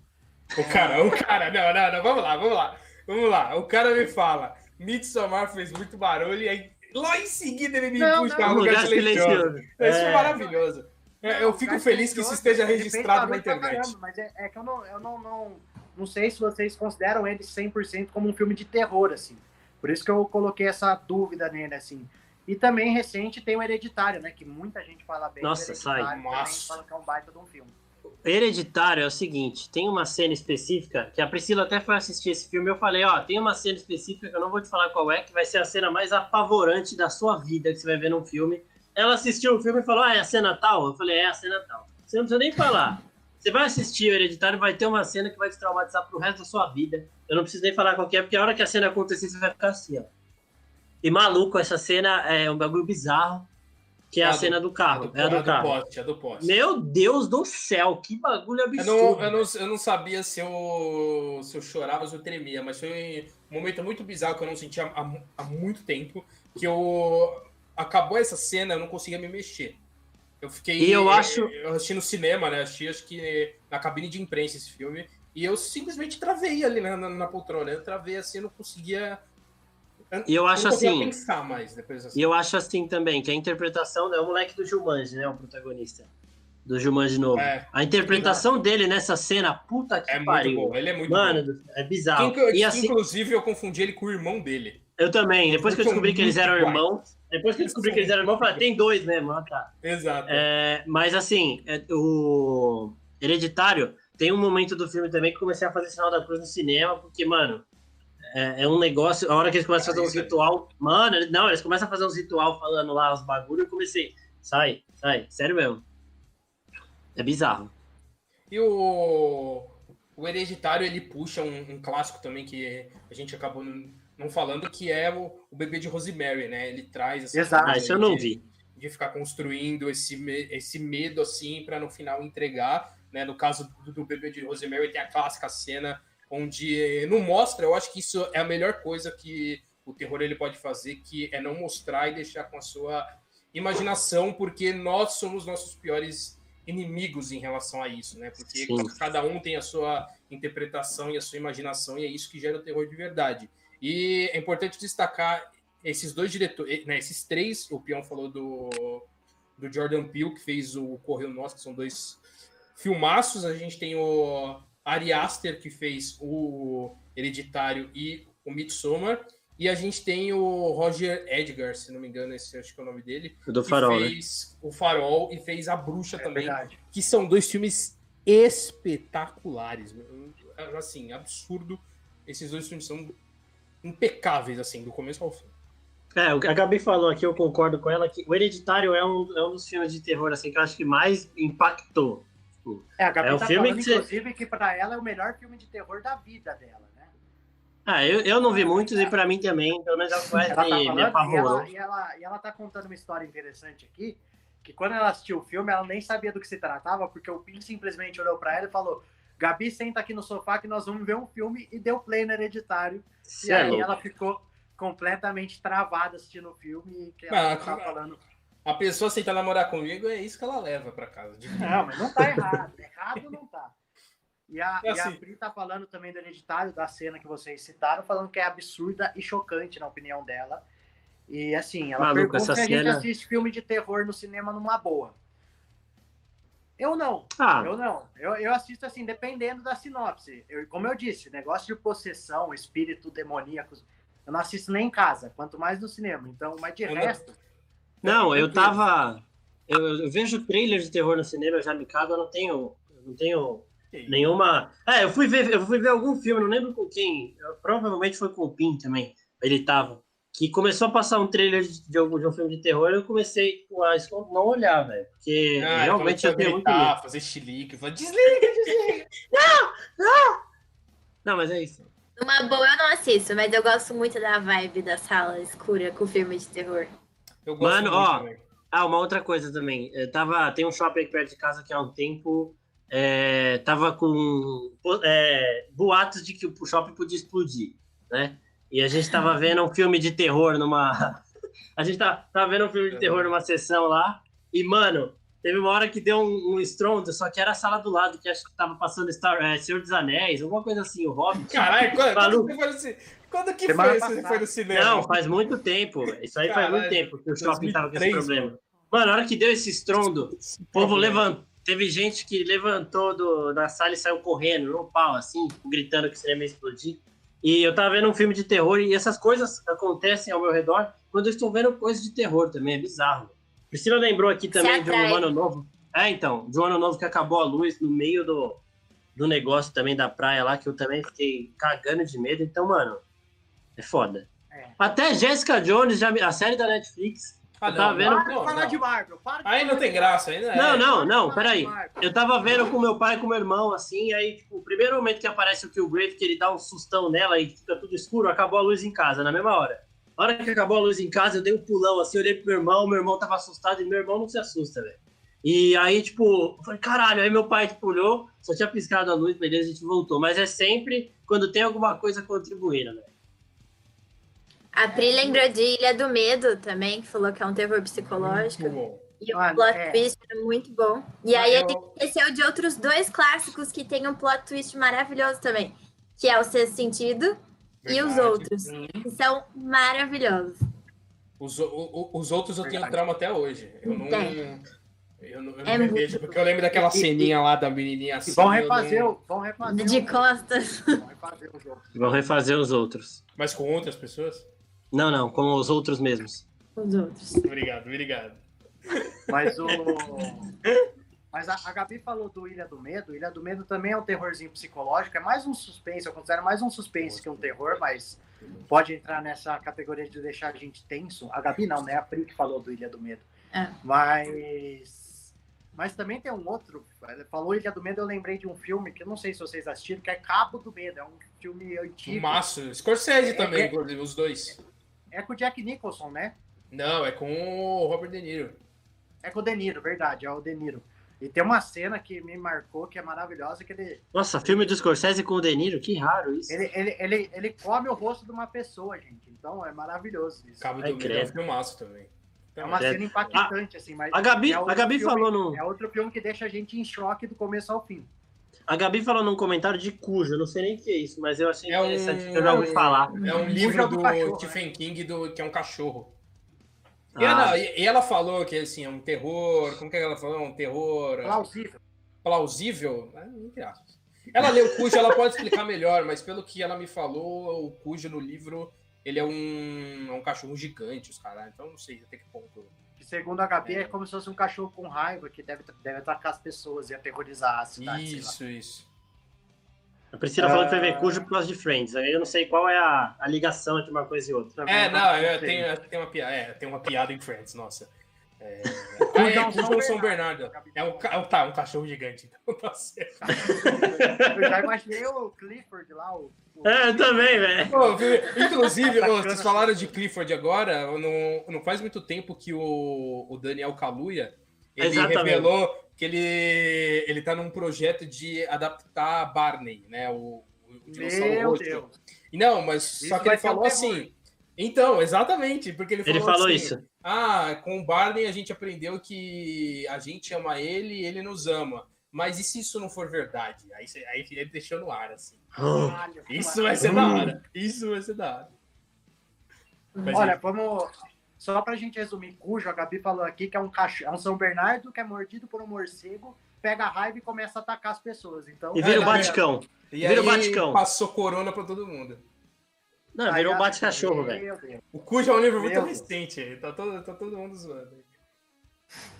O cara, o cara, não, não, não, vamos lá, vamos lá. Vamos lá. O cara me fala, Midsommar fez muito barulho e aí lá em seguida ele me Não, puxa não. a Um lugar lugar silencioso. silencioso. Isso é É. maravilhoso. É, Não, eu fico feliz que isso esteja registrado na internet. caramba, mas é, é que eu, não, eu não, não, não sei se vocês consideram ele 100% como um filme de terror, assim. Por isso que eu coloquei essa dúvida nele, assim. E também recente tem o Hereditário, né? Que muita gente fala bem. do Nossa, sai. Nossa. Fala que é um baita de um filme. Hereditário é o seguinte, tem uma cena específica, que a Priscila até foi assistir esse filme, eu falei, ó, tem uma cena específica que eu não vou te falar qual é, que vai ser a cena mais apavorante da sua vida que você vai ver num filme. Ela assistiu o filme e falou, ah, é a cena tal? Eu falei, é a cena tal. Você não precisa nem falar. Você vai assistir o Hereditário, vai ter uma cena que vai te traumatizar pro resto da sua vida. Eu não preciso nem falar qual é, porque a hora que a cena acontecer, você vai ficar assim, ó. E maluco, essa cena é um bagulho bizarro, que é a, A do- cena do carro. é a é do carro. poste, é do poste. Meu Deus do céu, que bagulho Eu absurdo. não, eu, não, eu não sabia se eu, se eu chorava ou se eu tremia, mas foi um momento muito bizarro que eu não sentia há, há muito tempo. Que eu. Acabou essa cena, eu não conseguia me mexer. Eu fiquei. E eu acho- Eu assisti no cinema, né? Assisti, acho que na cabine de imprensa esse filme. E eu simplesmente travei ali na, na, na poltrona. Eu travei assim, eu não conseguia. E eu acho assim- pensar mais depois dessa E eu acho assim também, que a interpretação é o moleque do Jumanji, né? O protagonista. Do Jumanji novo. É, A interpretação dele nessa cena, puta que é muito pariu. bom. Ele é muito Mano, bom. é bizarro. Que, e assim, Inclusive, eu confundi ele com o irmão dele. eu também. Depois que eu descobri que eles muito eram irmãos, depois que eu descobri que eles eram irmãos, eu falei, tem dois mesmo. Ah, tá. Exato. É, mas assim, é, o Hereditário tem um momento do filme também que eu comecei a fazer sinal da cruz no cinema, porque, mano, é, é um negócio. A hora que eles começam a fazer Ah, uns é- ritual. Mano, não, eles começam a fazer uns ritual falando lá os bagulho, eu comecei. Sai, sai, sério mesmo. É bizarro. E o, o Hereditário, ele puxa um, um clássico também que a gente acabou não, não falando, que é o, o Bebê de Rosemary, né? Ele traz essa Exato. Ah, isso eu aí não de, vi. de ficar construindo esse, esse medo, assim, para no final entregar, né? No caso do, do Bebê de Rosemary, tem a clássica cena onde não mostra, eu acho que isso é a melhor coisa que o terror ele pode fazer, que é não mostrar e deixar com a sua imaginação, porque nós somos nossos piores inimigos em relação a isso, né? Porque Sim. cada um tem a sua interpretação e a sua imaginação, e é isso que gera o terror de verdade. E é importante destacar esses dois diretores, né, esses três, o Pião falou do, do Jordan Peele, que fez o Correio Nosso, que são dois filmaços. A gente tem o Ari Aster, que fez o Hereditário e o Midsommar. E a gente tem o Roger Edgar, se não me engano, esse acho que é o nome dele. Do Farol, que fez né? o Farol e fez A Bruxa É também. verdade. Que são dois filmes espetaculares. Assim, absurdo. Esses dois filmes são impecáveis, assim, do começo ao fim. É, o que a Gabi falou aqui, eu concordo com ela, que o Hereditário é um, é um dos filmes de terror, assim, que eu acho que mais impactou. É, a Gabi É o tá filme falando, que você- inclusive, que pra ela é o melhor filme de terror da vida dela, né? Ah, eu, eu não vi muitos e pra mim também, pelo menos é que mais Ela tá me, me falando, e apavorou. ela, e, ela, e ela tá contando uma história interessante aqui, que quando ela assistiu o filme, ela nem sabia do que se tratava, porque o Pim simplesmente olhou pra ela e falou, Gabi, senta aqui no sofá que nós vamos ver um filme, e deu play no Hereditário. Cê E é aí louco. ela ficou completamente travada assistindo o filme, e que ela Ah, tá cara. falando... A pessoa aceita namorar comigo, é isso que ela leva pra casa. De- Não, mas não tá errado. Errado não tá. E a, É e a assim. Pri tá falando também do hereditário, da cena que vocês citaram, falando que é absurda e chocante na opinião dela. E assim, ela Maluco, pergunta essa se a gente cena- assiste filme de terror no cinema numa boa. Eu não, Ah, eu não. Eu, eu assisto assim, dependendo da sinopse. Eu, como eu disse, negócio de possessão, espírito demoníaco, eu não assisto nem em casa, quanto mais no cinema. Então, mas de Eu resto. não, eu tranquilo. tava. Eu, eu vejo trailer de terror no cinema, eu já me cago, eu não tenho. Eu não tenho nenhuma. É, eu fui ver, eu fui ver algum filme, não lembro com quem. eu- provavelmente foi com o Pim também. Ele tava. Que começou a passar um trailer de, de algum de um filme de terror, eu comecei tipo, a não olhar, velho. Porque Ah, realmente eu eu tenho muito medo. fazer chilique, falar, desliga, desliga. Não, mas é isso. Numa boa eu não assisto, mas eu gosto muito da vibe da sala escura com filme de terror. Eu gosto Mano, ó, também. Ah, uma outra coisa também. Eu tava, tem um shopping aqui perto de casa que há um tempo é, tava com é, boatos de que o shopping podia explodir, né? E a gente tava vendo um filme de terror numa. A gente tava, tava vendo um filme de terror numa sessão lá. E, mano, teve uma hora que deu um, um estrondo, só que era a sala do lado, que acho que tava passando Star, é, Senhor dos Anéis, alguma coisa assim, o Hobbit. Caralho, quando, quando Maluco. foi no ci- Quando que Semana foi isso? Passada. foi no cinema? Não, faz muito tempo. Isso aí faz Caralho, muito tempo que o shopping tava com esse 2003, problema. mano. Na hora que deu esse estrondo, Esse O povo levantou. Teve gente que levantou do, da sala e saiu correndo, no pau, assim, gritando que o cinema ia explodir. E eu tava vendo um filme de terror e essas coisas acontecem ao meu redor quando eu estou vendo coisas de terror também, é bizarro. Priscila lembrou aqui também de um ano novo. É, então, de um ano novo que acabou a luz no meio do, do negócio também da praia lá, que eu também fiquei cagando de medo. Então, mano, é foda. É. Até Jessica Jones, já, a série da Netflix, Ah, eu tava vendo- Para de não, falar não. de Marvel. Para de Aí não tem graça, ainda é. Não, não, de não, falar peraí. Eu tava vendo com meu pai e com meu irmão, assim, aí, tipo, o primeiro momento que aparece o Killgrave, que ele dá um sustão nela e fica tudo escuro, acabou a luz em casa, na mesma hora. A hora que acabou a luz em casa, eu dei um pulão, assim, olhei pro meu irmão, meu irmão tava assustado, e meu irmão não se assusta, velho. E aí, tipo, eu falei, caralho, aí meu pai, tipo, olhou, só tinha piscado a luz, beleza, a gente voltou. Mas é sempre quando tem alguma coisa contribuindo, né? A Pri lembrou de Ilha do Medo também, que falou que é um terror psicológico. Muito bom. E o plot é. twist é muito bom. E aí eu- a gente esqueceu de outros dois clássicos que tem um plot twist maravilhoso também. Que é o Sexto Sentido e os Verdade. outros. Que são maravilhosos. Os, o- o- os outros eu tenho Verdade. trauma até hoje. Eu não. Tem. Eu não, eu É não muito revejo, porque eu lembro daquela ceninha lá da menininha assim. vão refazer, não- vão refazer De costas. vão refazer o jogo. Vão refazer os outros. Mas com outras pessoas? Não, não, com os outros mesmos. Os outros. Obrigado, obrigado. Mas o. Mas a, a Gabi falou do Ilha do Medo. Ilha do Medo também é um terrorzinho psicológico. É mais um suspense. Eu considero mais um suspense que um terror, mas pode entrar nessa categoria de deixar a gente tenso. A Gabi não, né? A Pri que falou do Ilha do Medo. É. Mas. Mas também tem um outro. Falou Ilha do Medo, eu lembrei de um filme que eu não sei se vocês assistiram, que é Cabo do Medo. É um filme antigo. Maço. Scorsese É, também, é- inclusive, os dois. É com o Jack Nicholson, né? Não, é com o Robert De Niro. É com o De Niro, verdade, é o De Niro. E tem uma cena que me marcou, que é maravilhosa, que ele, Nossa, filme do Scorsese com o De Niro, que raro isso. ele, ele, ele, ele come o rosto de uma pessoa, gente. Então é maravilhoso isso. Cabo do Medo é um filmaço também. É uma credo. cena impactante, assim, mas. A Gabi, é a Gabi filme- falou no. É outro filme que deixa a gente em choque do começo ao fim. A Gabi falou num comentário de Cujo, eu não sei nem o que é isso, mas eu achei É um- interessante, porque eu já ouvi falar. É um livro é do do cachorro, Stephen King, do, que é um cachorro. E, Ah, ela, e ela falou que assim, é um terror. Como que ela falou? É um terror Plausível. plausível. né? Ela leu o Cujo, ela pode explicar melhor, mas pelo que ela me falou, o Cujo no livro ele é um, é um cachorro gigante, os caras. Então não sei até que ponto. Que segundo a Gabi é como se fosse um cachorro com raiva que deve, deve atacar as pessoas e aterrorizar a cidade. sei lá. Isso, isso. a Priscila falou que foi ver Ah. Cujo por causa de Friends. Aí eu não sei qual é a, a ligação entre uma coisa e outra. É, não, é, sei. tem, tem, uma piada, é, tem uma piada em Friends, nossa. É, ah, é é, São São Bernardo. Bernardo. É um, ca- é um- tá, um cachorro gigante, então tá certo. Eu já imaginei o Clifford lá, o. o- É, eu também, velho. Inclusive, ô, vocês falaram de Clifford agora, não, não faz muito tempo que o, o Daniel Kaluuya ele Exatamente. revelou que ele, ele tá num projeto de adaptar Barney, né? O, o dinossauro Meu roxo. Deus. Não, mas só Isso que ele falou assim. Então, exatamente, porque ele falou, Ele falou assim, isso. Ah, com o Barney a gente aprendeu que a gente ama ele e ele nos ama. Mas e se isso não for verdade? Aí, aí ele deixou no ar, assim. Caralho, Isso vai ser da hora. Isso vai ser da hora. Mas Olha, ele- vamos. Só pra gente resumir, Cujo, a Gabi falou aqui que é um cachorro, é um São Bernardo que é mordido por um morcego, pega a raiva e começa a atacar as pessoas. Então, E vira o Baticão. e vira o aí Baticão. passou corona pra todo mundo. Não, virou o Bate-Cachorro, velho. O Cujo é um livro muito Meu Deus. recente. Tá todo, tá todo mundo zoando.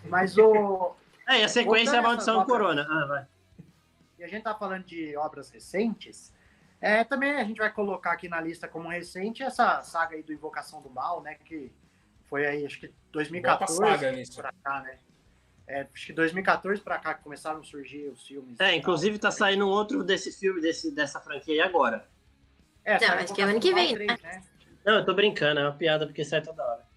Mas o. É, e a sequência é a Maldição Corona. Ah, vai. E a gente tá falando de obras recentes. É, também a gente vai colocar aqui na lista como recente essa saga aí do Invocação do Mal, né? Que foi aí, acho que 2014 Bota saga nisso. pra cá, né? É, acho que 2014 pra cá que começaram a surgir os filmes. É, inclusive tá saindo um outro desse filme, desse, dessa franquia aí agora. É, Não, saiu acho que é ano que vem, do Mal 3, né? Não, eu tô brincando, é uma piada porque sai toda hora.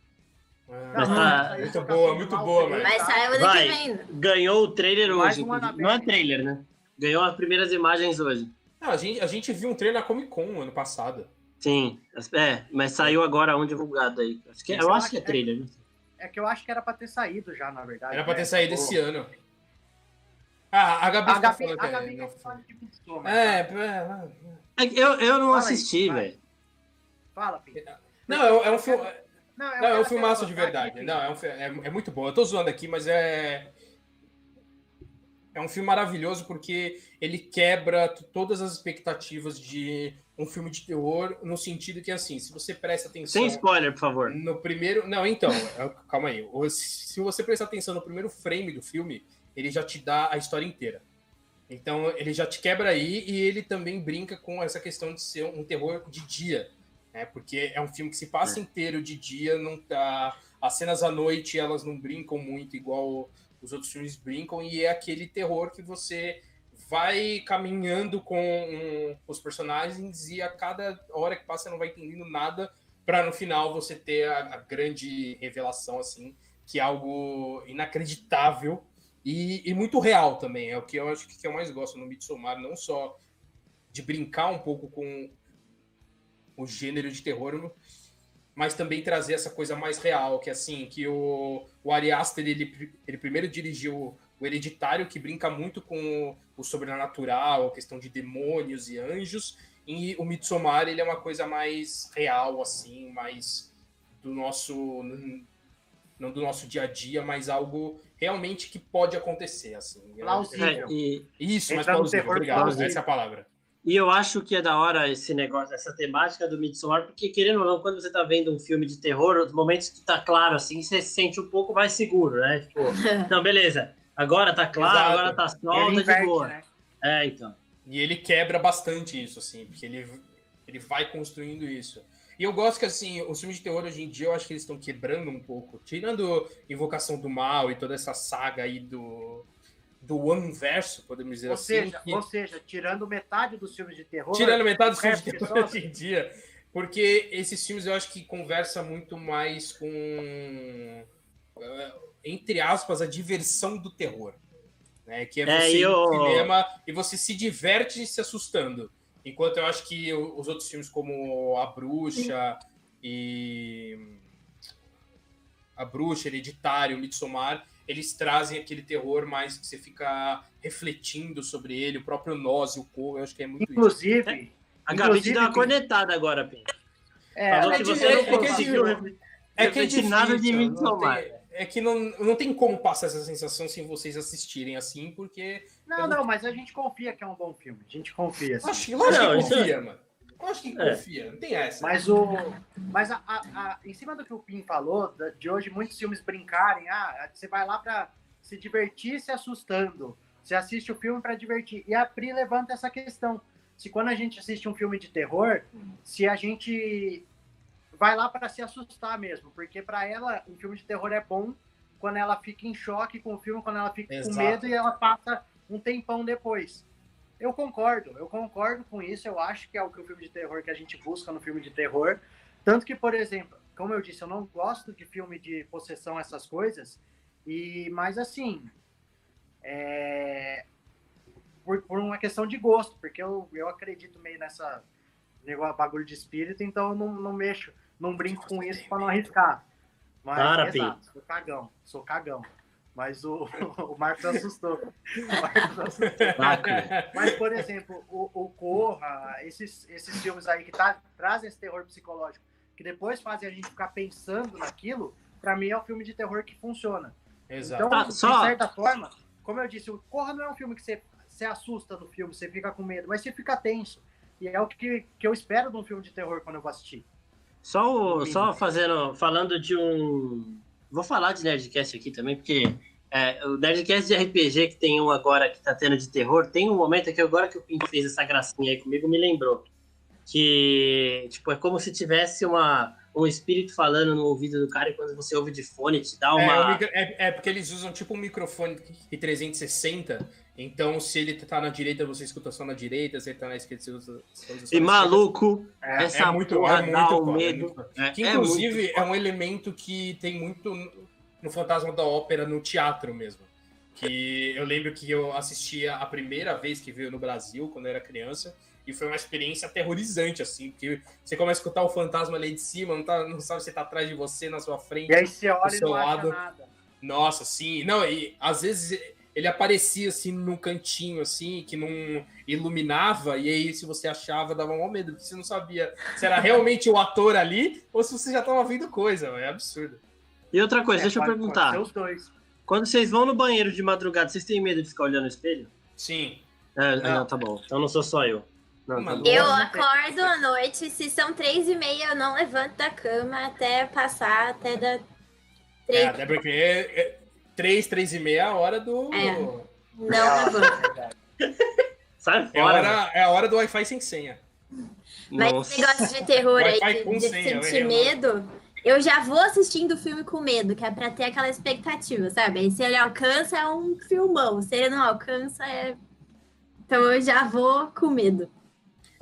Mas Ah, tá- saiu muito boa, muito boa, 3, Mas tá? sai ano Vai. que vem. Ganhou o trailer Mais hoje. um. Não é trailer, né? Ganhou as primeiras imagens hoje. Ah, a, gente, a gente viu um trailer na Comic Con ano passado. Sim, é, mas saiu agora um divulgado aí. Acho que, eu acho que é trailer. né? É que eu acho que era pra ter saído já, na verdade. Era pra né? ter saído esse ano. Ah, a Gabi, A tá Gabi, a é- Gabi É, tá? é, É Eu, eu não Fala assisti, velho. Fala, Pedro. Não, é, é um filme. Não, eu Não, é um filmaço de botar verdade. aqui, Não, é, um fi- é, é muito bom. Eu tô zoando aqui, mas é. É um filme maravilhoso porque ele quebra todas as expectativas de um filme de terror, no sentido que, assim, se você presta atenção. Sem spoiler, por favor. No primeiro. Não, então, é- calma aí. Se você prestar atenção no primeiro frame do filme, ele já te dá a história inteira. Então, ele já te quebra aí e ele também brinca com essa questão de ser um terror de dia. Né? Porque é um filme que se passa inteiro de dia, não tá. As cenas à noite elas não brincam muito igual os outros filmes brincam, e é aquele terror que você vai caminhando com um, os personagens e a cada hora que passa você não vai entendendo nada para no final você ter a, a grande revelação assim que é algo inacreditável e, e muito real também é o que eu acho que eu mais gosto no Midsommar não só de brincar um pouco com o gênero de terror mas também trazer essa coisa mais real que assim que o, o Ari Aster ele, ele primeiro dirigiu o Hereditário que brinca muito com o sobrenatural a questão de demônios e anjos e o Midsommar ele é uma coisa mais real assim mais do nosso não do nosso dia a dia mas algo realmente que pode acontecer assim Plausível. É, e, isso mas plausível, terror obrigado plausível. essa é a palavra e eu acho que é da hora esse negócio, essa temática do Midsommar, porque querendo ou não, quando você tá vendo um filme de terror, os momentos que tá claro assim, você se sente um pouco mais seguro, né? Tipo, não, beleza. Agora tá claro, Exato. agora tá solta de inverte, boa. né? É, então. E ele quebra bastante isso, assim, porque ele, ele vai construindo isso. E eu gosto que, assim, os filmes de terror hoje em dia, eu acho que eles estão quebrando um pouco. Tirando Invocação do Mal e toda essa saga aí do, do One Verso, podemos dizer Ou assim. seja, que- ou seja, tirando metade dos filmes de terror. tirando metade dos filmes de terror hoje em dia. Porque esses filmes eu acho que conversa muito mais com, eh, entre aspas, a diversão do terror. Né? Que é É, você e ir no cinema e você se diverte se assustando. Enquanto eu acho que os outros filmes como A Bruxa e... A Bruxa, Hereditário, Midsommar, eles trazem aquele terror mais que você fica refletindo sobre ele, o próprio nós e o corpo, eu acho que é muito Inclusive, isso. a Gabi te deu uma cornetada agora, Pim. É, Falou é que você é não de- conseguiu É que é refletir nada de difícil, Tomar. tem- É que não, não tem como passar essa sensação sem vocês assistirem assim, porque. Não, não, mas a gente confia que é um bom filme. A gente confia. assim. Acho que, lógico Não, que isso- confia, mano. Lógico que É. confia, não tem essa. Mas o. Mas a, a- a- em cima do que o Pim falou, de hoje muitos filmes brincarem, ah, você vai lá pra se divertir se assustando. Você assiste o filme pra divertir. E a Pri levanta essa questão. Se quando a gente assiste um filme de terror, se a gente vai lá pra se assustar mesmo, porque pra ela um filme de terror é bom quando ela fica em choque com o filme, quando ela fica Exato. com medo e ela passa um tempão depois. Eu concordo, eu concordo com isso. Eu acho que é o que o filme de terror que a gente busca no filme de terror. Tanto que, por exemplo, como eu disse, eu não gosto de filme de possessão, essas coisas. E, mas assim, é, por, por uma questão de gosto, porque eu, eu acredito meio nessa negócio bagulho de espírito, então eu não, não mexo, não brinco com isso para não arriscar. Mas, Para, Pi. exato, sou cagão, sou cagão. Mas o, o Marcos assustou. O Marcos assustou. Mas, por exemplo, o, o Corra, esses, esses filmes aí que tá, trazem esse terror psicológico, que depois fazem a gente ficar pensando naquilo, pra mim é um filme de terror que funciona. Exato. Então, Tá, de só- certa forma, como eu disse, o Corra não é um filme que você, você assusta no filme, você fica com medo, mas você fica tenso. E é o que, que eu espero de um filme de terror quando eu vou assistir. Só, o- só fazendo, falando de um. Vou falar de Nerdcast aqui também, porque é, o Nerdcast de RPG que tem um agora que tá tendo de terror, tem um momento que agora que o Pink fez essa gracinha aí comigo, me lembrou. Que, tipo, é como se tivesse uma, um espírito falando no ouvido do cara e quando você ouve de fone, te dá É, uma. micro- é- é porque eles usam tipo um microfone de 360. Então, se ele tá na direita, você escuta só na direita. Se ele tá na esquerda, você usa E maluco, É, essa é muito- porra é dá um é medo. É, Que é inclusive muito é, um elemento que tem muito no Fantasma da Ópera no teatro mesmo. Que eu lembro que eu assistia a primeira vez que veio no Brasil, quando eu era criança, e foi uma experiência aterrorizante, assim, porque você começa a escutar o fantasma ali de cima, não, tá, não sabe se tá atrás de você, na sua frente. E aí você olha Do e seu não acha lado. nada. Nossa, sim. Não, e às vezes ele aparecia assim num cantinho, assim, que não iluminava, e aí se você achava, dava um medo, porque você não sabia se era realmente o ator ali ou se você já tava vendo coisa. É absurdo. E outra coisa, É, deixa eu perguntar. os dois. Quando vocês vão no banheiro de madrugada, vocês têm medo de ficar olhando no espelho? Sim. É, Não. não, tá bom. Então não sou só eu. Não, tá. Eu tem. acordo à noite, se são três e meia, eu não levanto da cama até passar, até da É, três. até porque é, é três, três e meia é a hora do. É. É, Não levanto. Sai a fora. hora, é a hora do Wi-Fi sem senha. Mas Nossa. esse negócio de terror aí, com de senha, eu sentir o medo, eu já vou assistindo o filme com medo, que é pra ter aquela expectativa, sabe? Aí se ele alcança, é um filmão. Se ele não alcança, é. Então eu já vou com medo.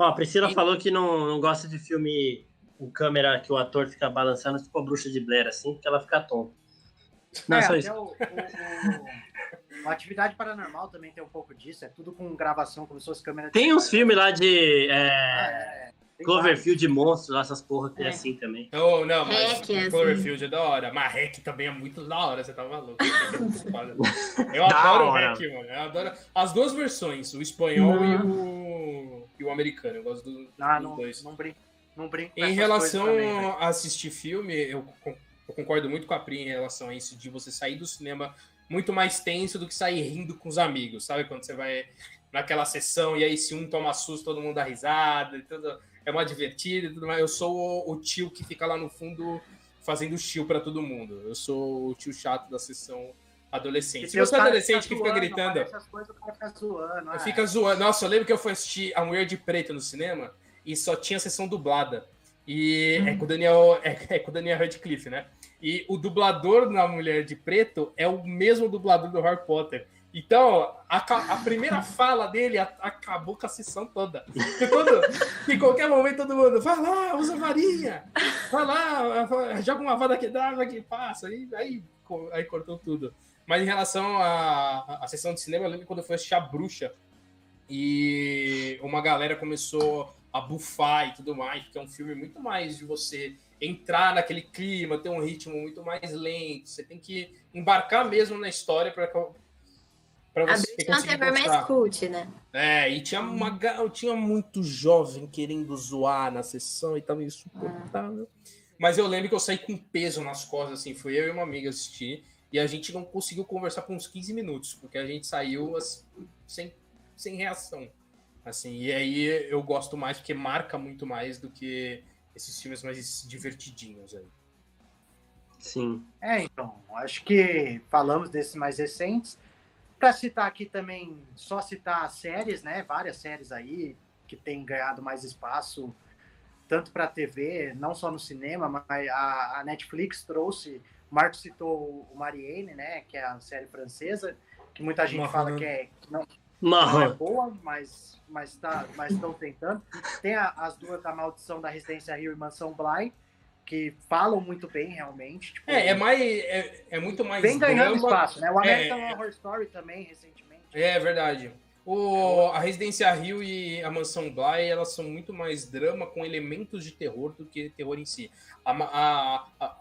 Ó, a Priscila E- falou que não, não gosta de filme com câmera que o ator fica balançando, tipo a bruxa de Blair, assim, porque ela fica tonta. Não, É, só isso. o, o- o- a atividade paranormal também tem um pouco disso, é tudo com gravação, como se fosse câmera Tem uns filmes lá de é, Ah, é, tem Cloverfield de monstros, lá, essas porra que é É. assim também. Não, não, mas Hack, assim. Cloverfield é da hora. Mas Hack também é muito da hora, você tá maluco. Eu adoro. Hack, mano. Eu adoro as duas versões, o espanhol e o, e o americano. Eu gosto do- Ah, dos não, dois. não brinco. Não brinco com Em relação também, a assistir filme, eu, eu concordo muito com a Pri em relação a isso, de você sair do cinema muito mais tenso do que sair rindo com os amigos, sabe? Quando você vai naquela sessão e aí se um toma susto, todo mundo dá risada e tudo. É uma divertida e tudo mais. Eu sou o, o tio que fica lá no fundo fazendo chill pra todo mundo. Eu sou o tio chato da sessão adolescente. Se você é adolescente que fica zoando, gritando, Essas coisas, o cara fica zoando. ah, Fica zoando. Nossa, eu lembro que eu fui assistir A Mulher de Preto no cinema e só tinha sessão dublada. E é com o Daniel, é, é com o Daniel Radcliffe, né? E o dublador na Mulher de Preto é o mesmo dublador do Harry Potter. Então, a, a primeira fala dele a- acabou com a sessão toda. Porque quando, em qualquer momento todo mundo, vai lá, usa varinha, vai lá, joga uma vada que dá, que passa. Aí, aí, aí cortou tudo. Mas em relação à, à sessão de cinema, eu lembro quando eu fui assistir a Bruxa e uma galera começou a bufar e tudo mais, porque é um filme muito mais de você entrar naquele clima, ter um ritmo muito mais lento. Você tem que embarcar mesmo na história para para você a conseguir é mais cult, né? É, e tinha uma eu tinha muito jovem querendo zoar na sessão e tava insuportável. Ah. Mas eu lembro que eu saí com peso nas costas, assim, foi eu e uma amiga assistir, e a gente não conseguiu conversar por uns 15 minutos, porque a gente saiu assim, sem, sem reação. Assim, e aí eu gosto mais porque marca muito mais do que esses filmes mais divertidinhos aí. Sim. É, então, acho que falamos desses mais recentes. Para citar aqui também, só citar séries, né? Várias séries aí que têm ganhado mais espaço, tanto para a TV, não só no cinema, mas a, a Netflix trouxe. O Marcos citou o Marianne, né? Que é a série francesa, que muita gente Marrão. fala que, é, que não, não, é boa, mas mas tá, mas estão tentando. Tem a, as duas da Maldição da Residência Rio e Mansão Bly, que falam muito bem, realmente. Tipo, é, é mais. É, é muito mais. Vem ganhando drama. espaço, né? O American é, Horror Story também, recentemente. É verdade. O, a Residência Rio e a Mansão Bly, elas são muito mais drama com elementos de terror do que terror em si. A, a, a,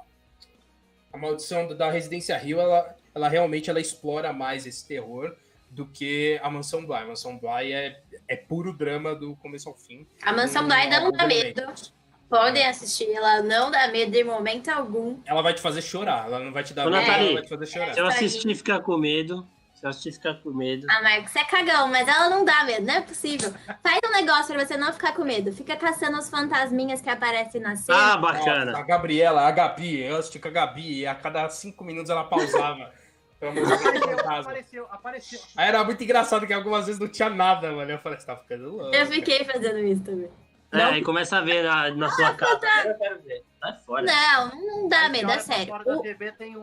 a Maldição da Residência Rio, ela, ela realmente ela explora mais esse terror do que a Mansão Bly. A Mansão Bly é, é puro drama do começo ao fim. A Mansão Bly não dá medo. Podem assistir, ela não dá medo em momento algum. Ela vai te fazer chorar, ela não vai te dar medo, ela vai te fazer chorar. Se eu assistir ficar com medo, se eu assistir ficar com medo. Ah, Marcos, você é cagão, mas ela não dá medo, não é possível. Faz um negócio pra você não ficar com medo. Fica caçando os fantasminhas que aparecem na cena. Ah, bacana. Nossa, a Gabriela, a Gabi, eu assisti com a Gabi, e a cada cinco minutos ela pausava. Apareceu, apareceu, apareceu. Aí era muito engraçado que algumas vezes não tinha nada, mano. Eu falei, você tá ficando louco. Eu fiquei fazendo isso também. É, aí começa a ver na, na sua casa. Tá... Eu quero ver. Fora. Não, não dá medo, é sério. O,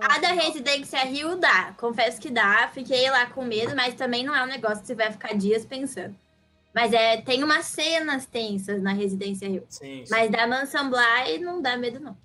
a da Residência Rio dá. Confesso que dá. Fiquei lá com medo, mas também não é um negócio que você vai ficar dias pensando. Mas é, tem umas cenas tensas na Residência Rio. Sim, sim. Mas da Mansão Bly não dá medo, não.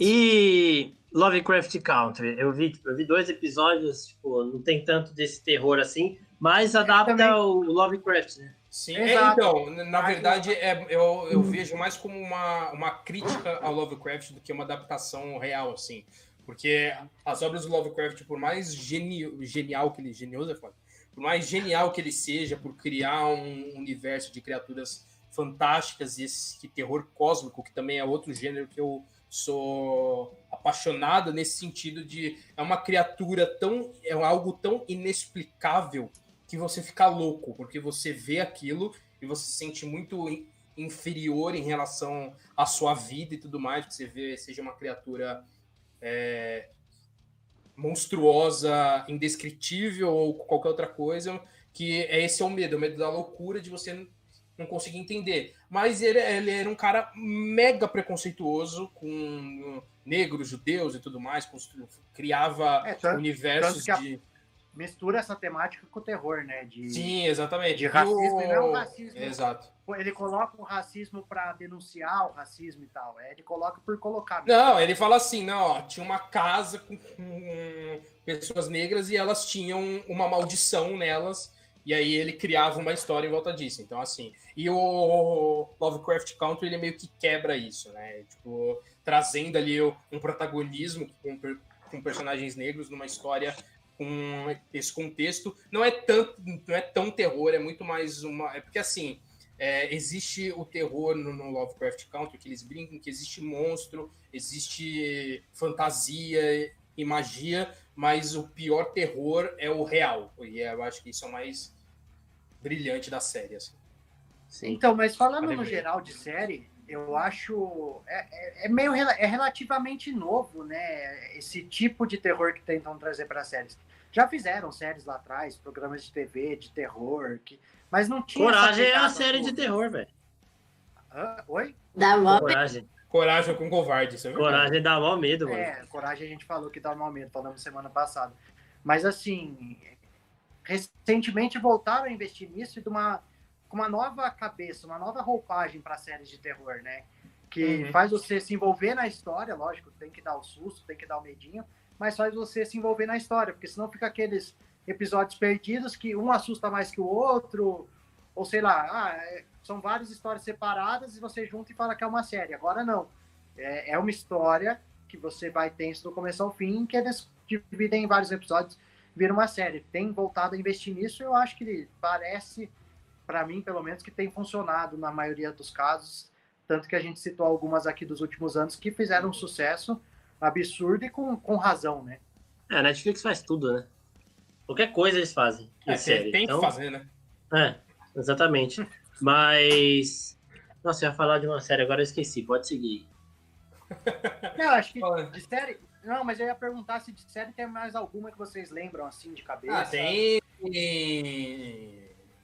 E Lovecraft Country. Eu vi, eu vi dois episódios, tipo, não tem tanto desse terror assim, mas adapta o Lovecraft, né? Sim, é, então, na verdade, é, eu, eu vejo mais como uma, uma crítica ao Lovecraft do que uma adaptação real, assim. Porque as obras do Lovecraft, por mais geni, genial que ele... Genioso é. Por mais genial que ele seja, por criar um universo de criaturas fantásticas e esse terror cósmico, que também é outro gênero que eu sou apaixonado nesse sentido de é uma criatura tão é algo tão inexplicável que você fica louco porque você vê aquilo e você se sente muito inferior em relação à sua vida e tudo mais que você vê seja uma criatura é, monstruosa indescritível ou qualquer outra coisa que é esse é o medo, o medo da loucura de você não conseguia entender. Mas ele, ele era um cara mega preconceituoso com negros, judeus e tudo mais, criava é, tanto, universos tanto de. Mistura essa temática com o terror, né? De, Sim, exatamente. De racismo, e não racismo. Exato. Ele coloca o racismo para denunciar o racismo e tal. É, ele coloca por colocar. Não, ele fala assim, não, ó, tinha uma casa com, com pessoas negras e elas tinham uma maldição nelas e aí ele criava uma história em volta disso. Então, assim. E o Lovecraft Country, ele meio que quebra isso, né? Tipo, trazendo ali um protagonismo com, com personagens negros numa história com esse contexto. Não é, tanto, não é tão terror, é muito mais uma. É porque, assim. É, existe o terror no, no, Lovecraft Country, que eles brincam que existe monstro, existe fantasia e magia, mas o pior terror é o real. E eu acho que isso é o mais brilhante da série. Assim. Então, mas falando no geral de série, eu acho é, é, é, meio é relativamente novo, né? Esse tipo de terror que tentam trazer para séries. Já fizeram séries lá atrás, programas de TV de terror, que, mas não tinha. Coragem é a série de terror, velho. oi? Dá mó Coragem. Coragem com covarde, isso é Coragem dá mal medo, mano. É, coragem a gente falou que dá mal medo, falamos semana passada. Mas assim, recentemente voltaram a investir nisso e de uma, com uma nova cabeça, uma nova roupagem para séries de terror, né? Que uhum. faz você se envolver na história, lógico, tem que dar o susto, tem que dar o medinho, mas faz você se envolver na história, porque senão fica aqueles episódios perdidos que um assusta mais que o outro, ou sei lá, ah, é, são várias histórias separadas e você junta e fala que é uma série. Agora não. É, é uma história que você vai tenso do começo ao fim, que eles dividem em vários episódios, vira uma série. Tem voltado a investir nisso, eu acho que parece, para mim, pelo menos, que tem funcionado na maioria dos casos. Tanto que a gente citou algumas aqui dos últimos anos que fizeram um sucesso absurdo e com, com razão, né? É, a Netflix faz tudo, né? Qualquer coisa eles fazem. É, série. tem então, que fazer, né? É, exatamente. Mas. Nossa, eu ia falar de uma série, agora eu esqueci. Pode seguir. Não, acho que de série. Não, mas eu ia perguntar se de série tem mais alguma que vocês lembram, assim, de cabeça. Ah, tem.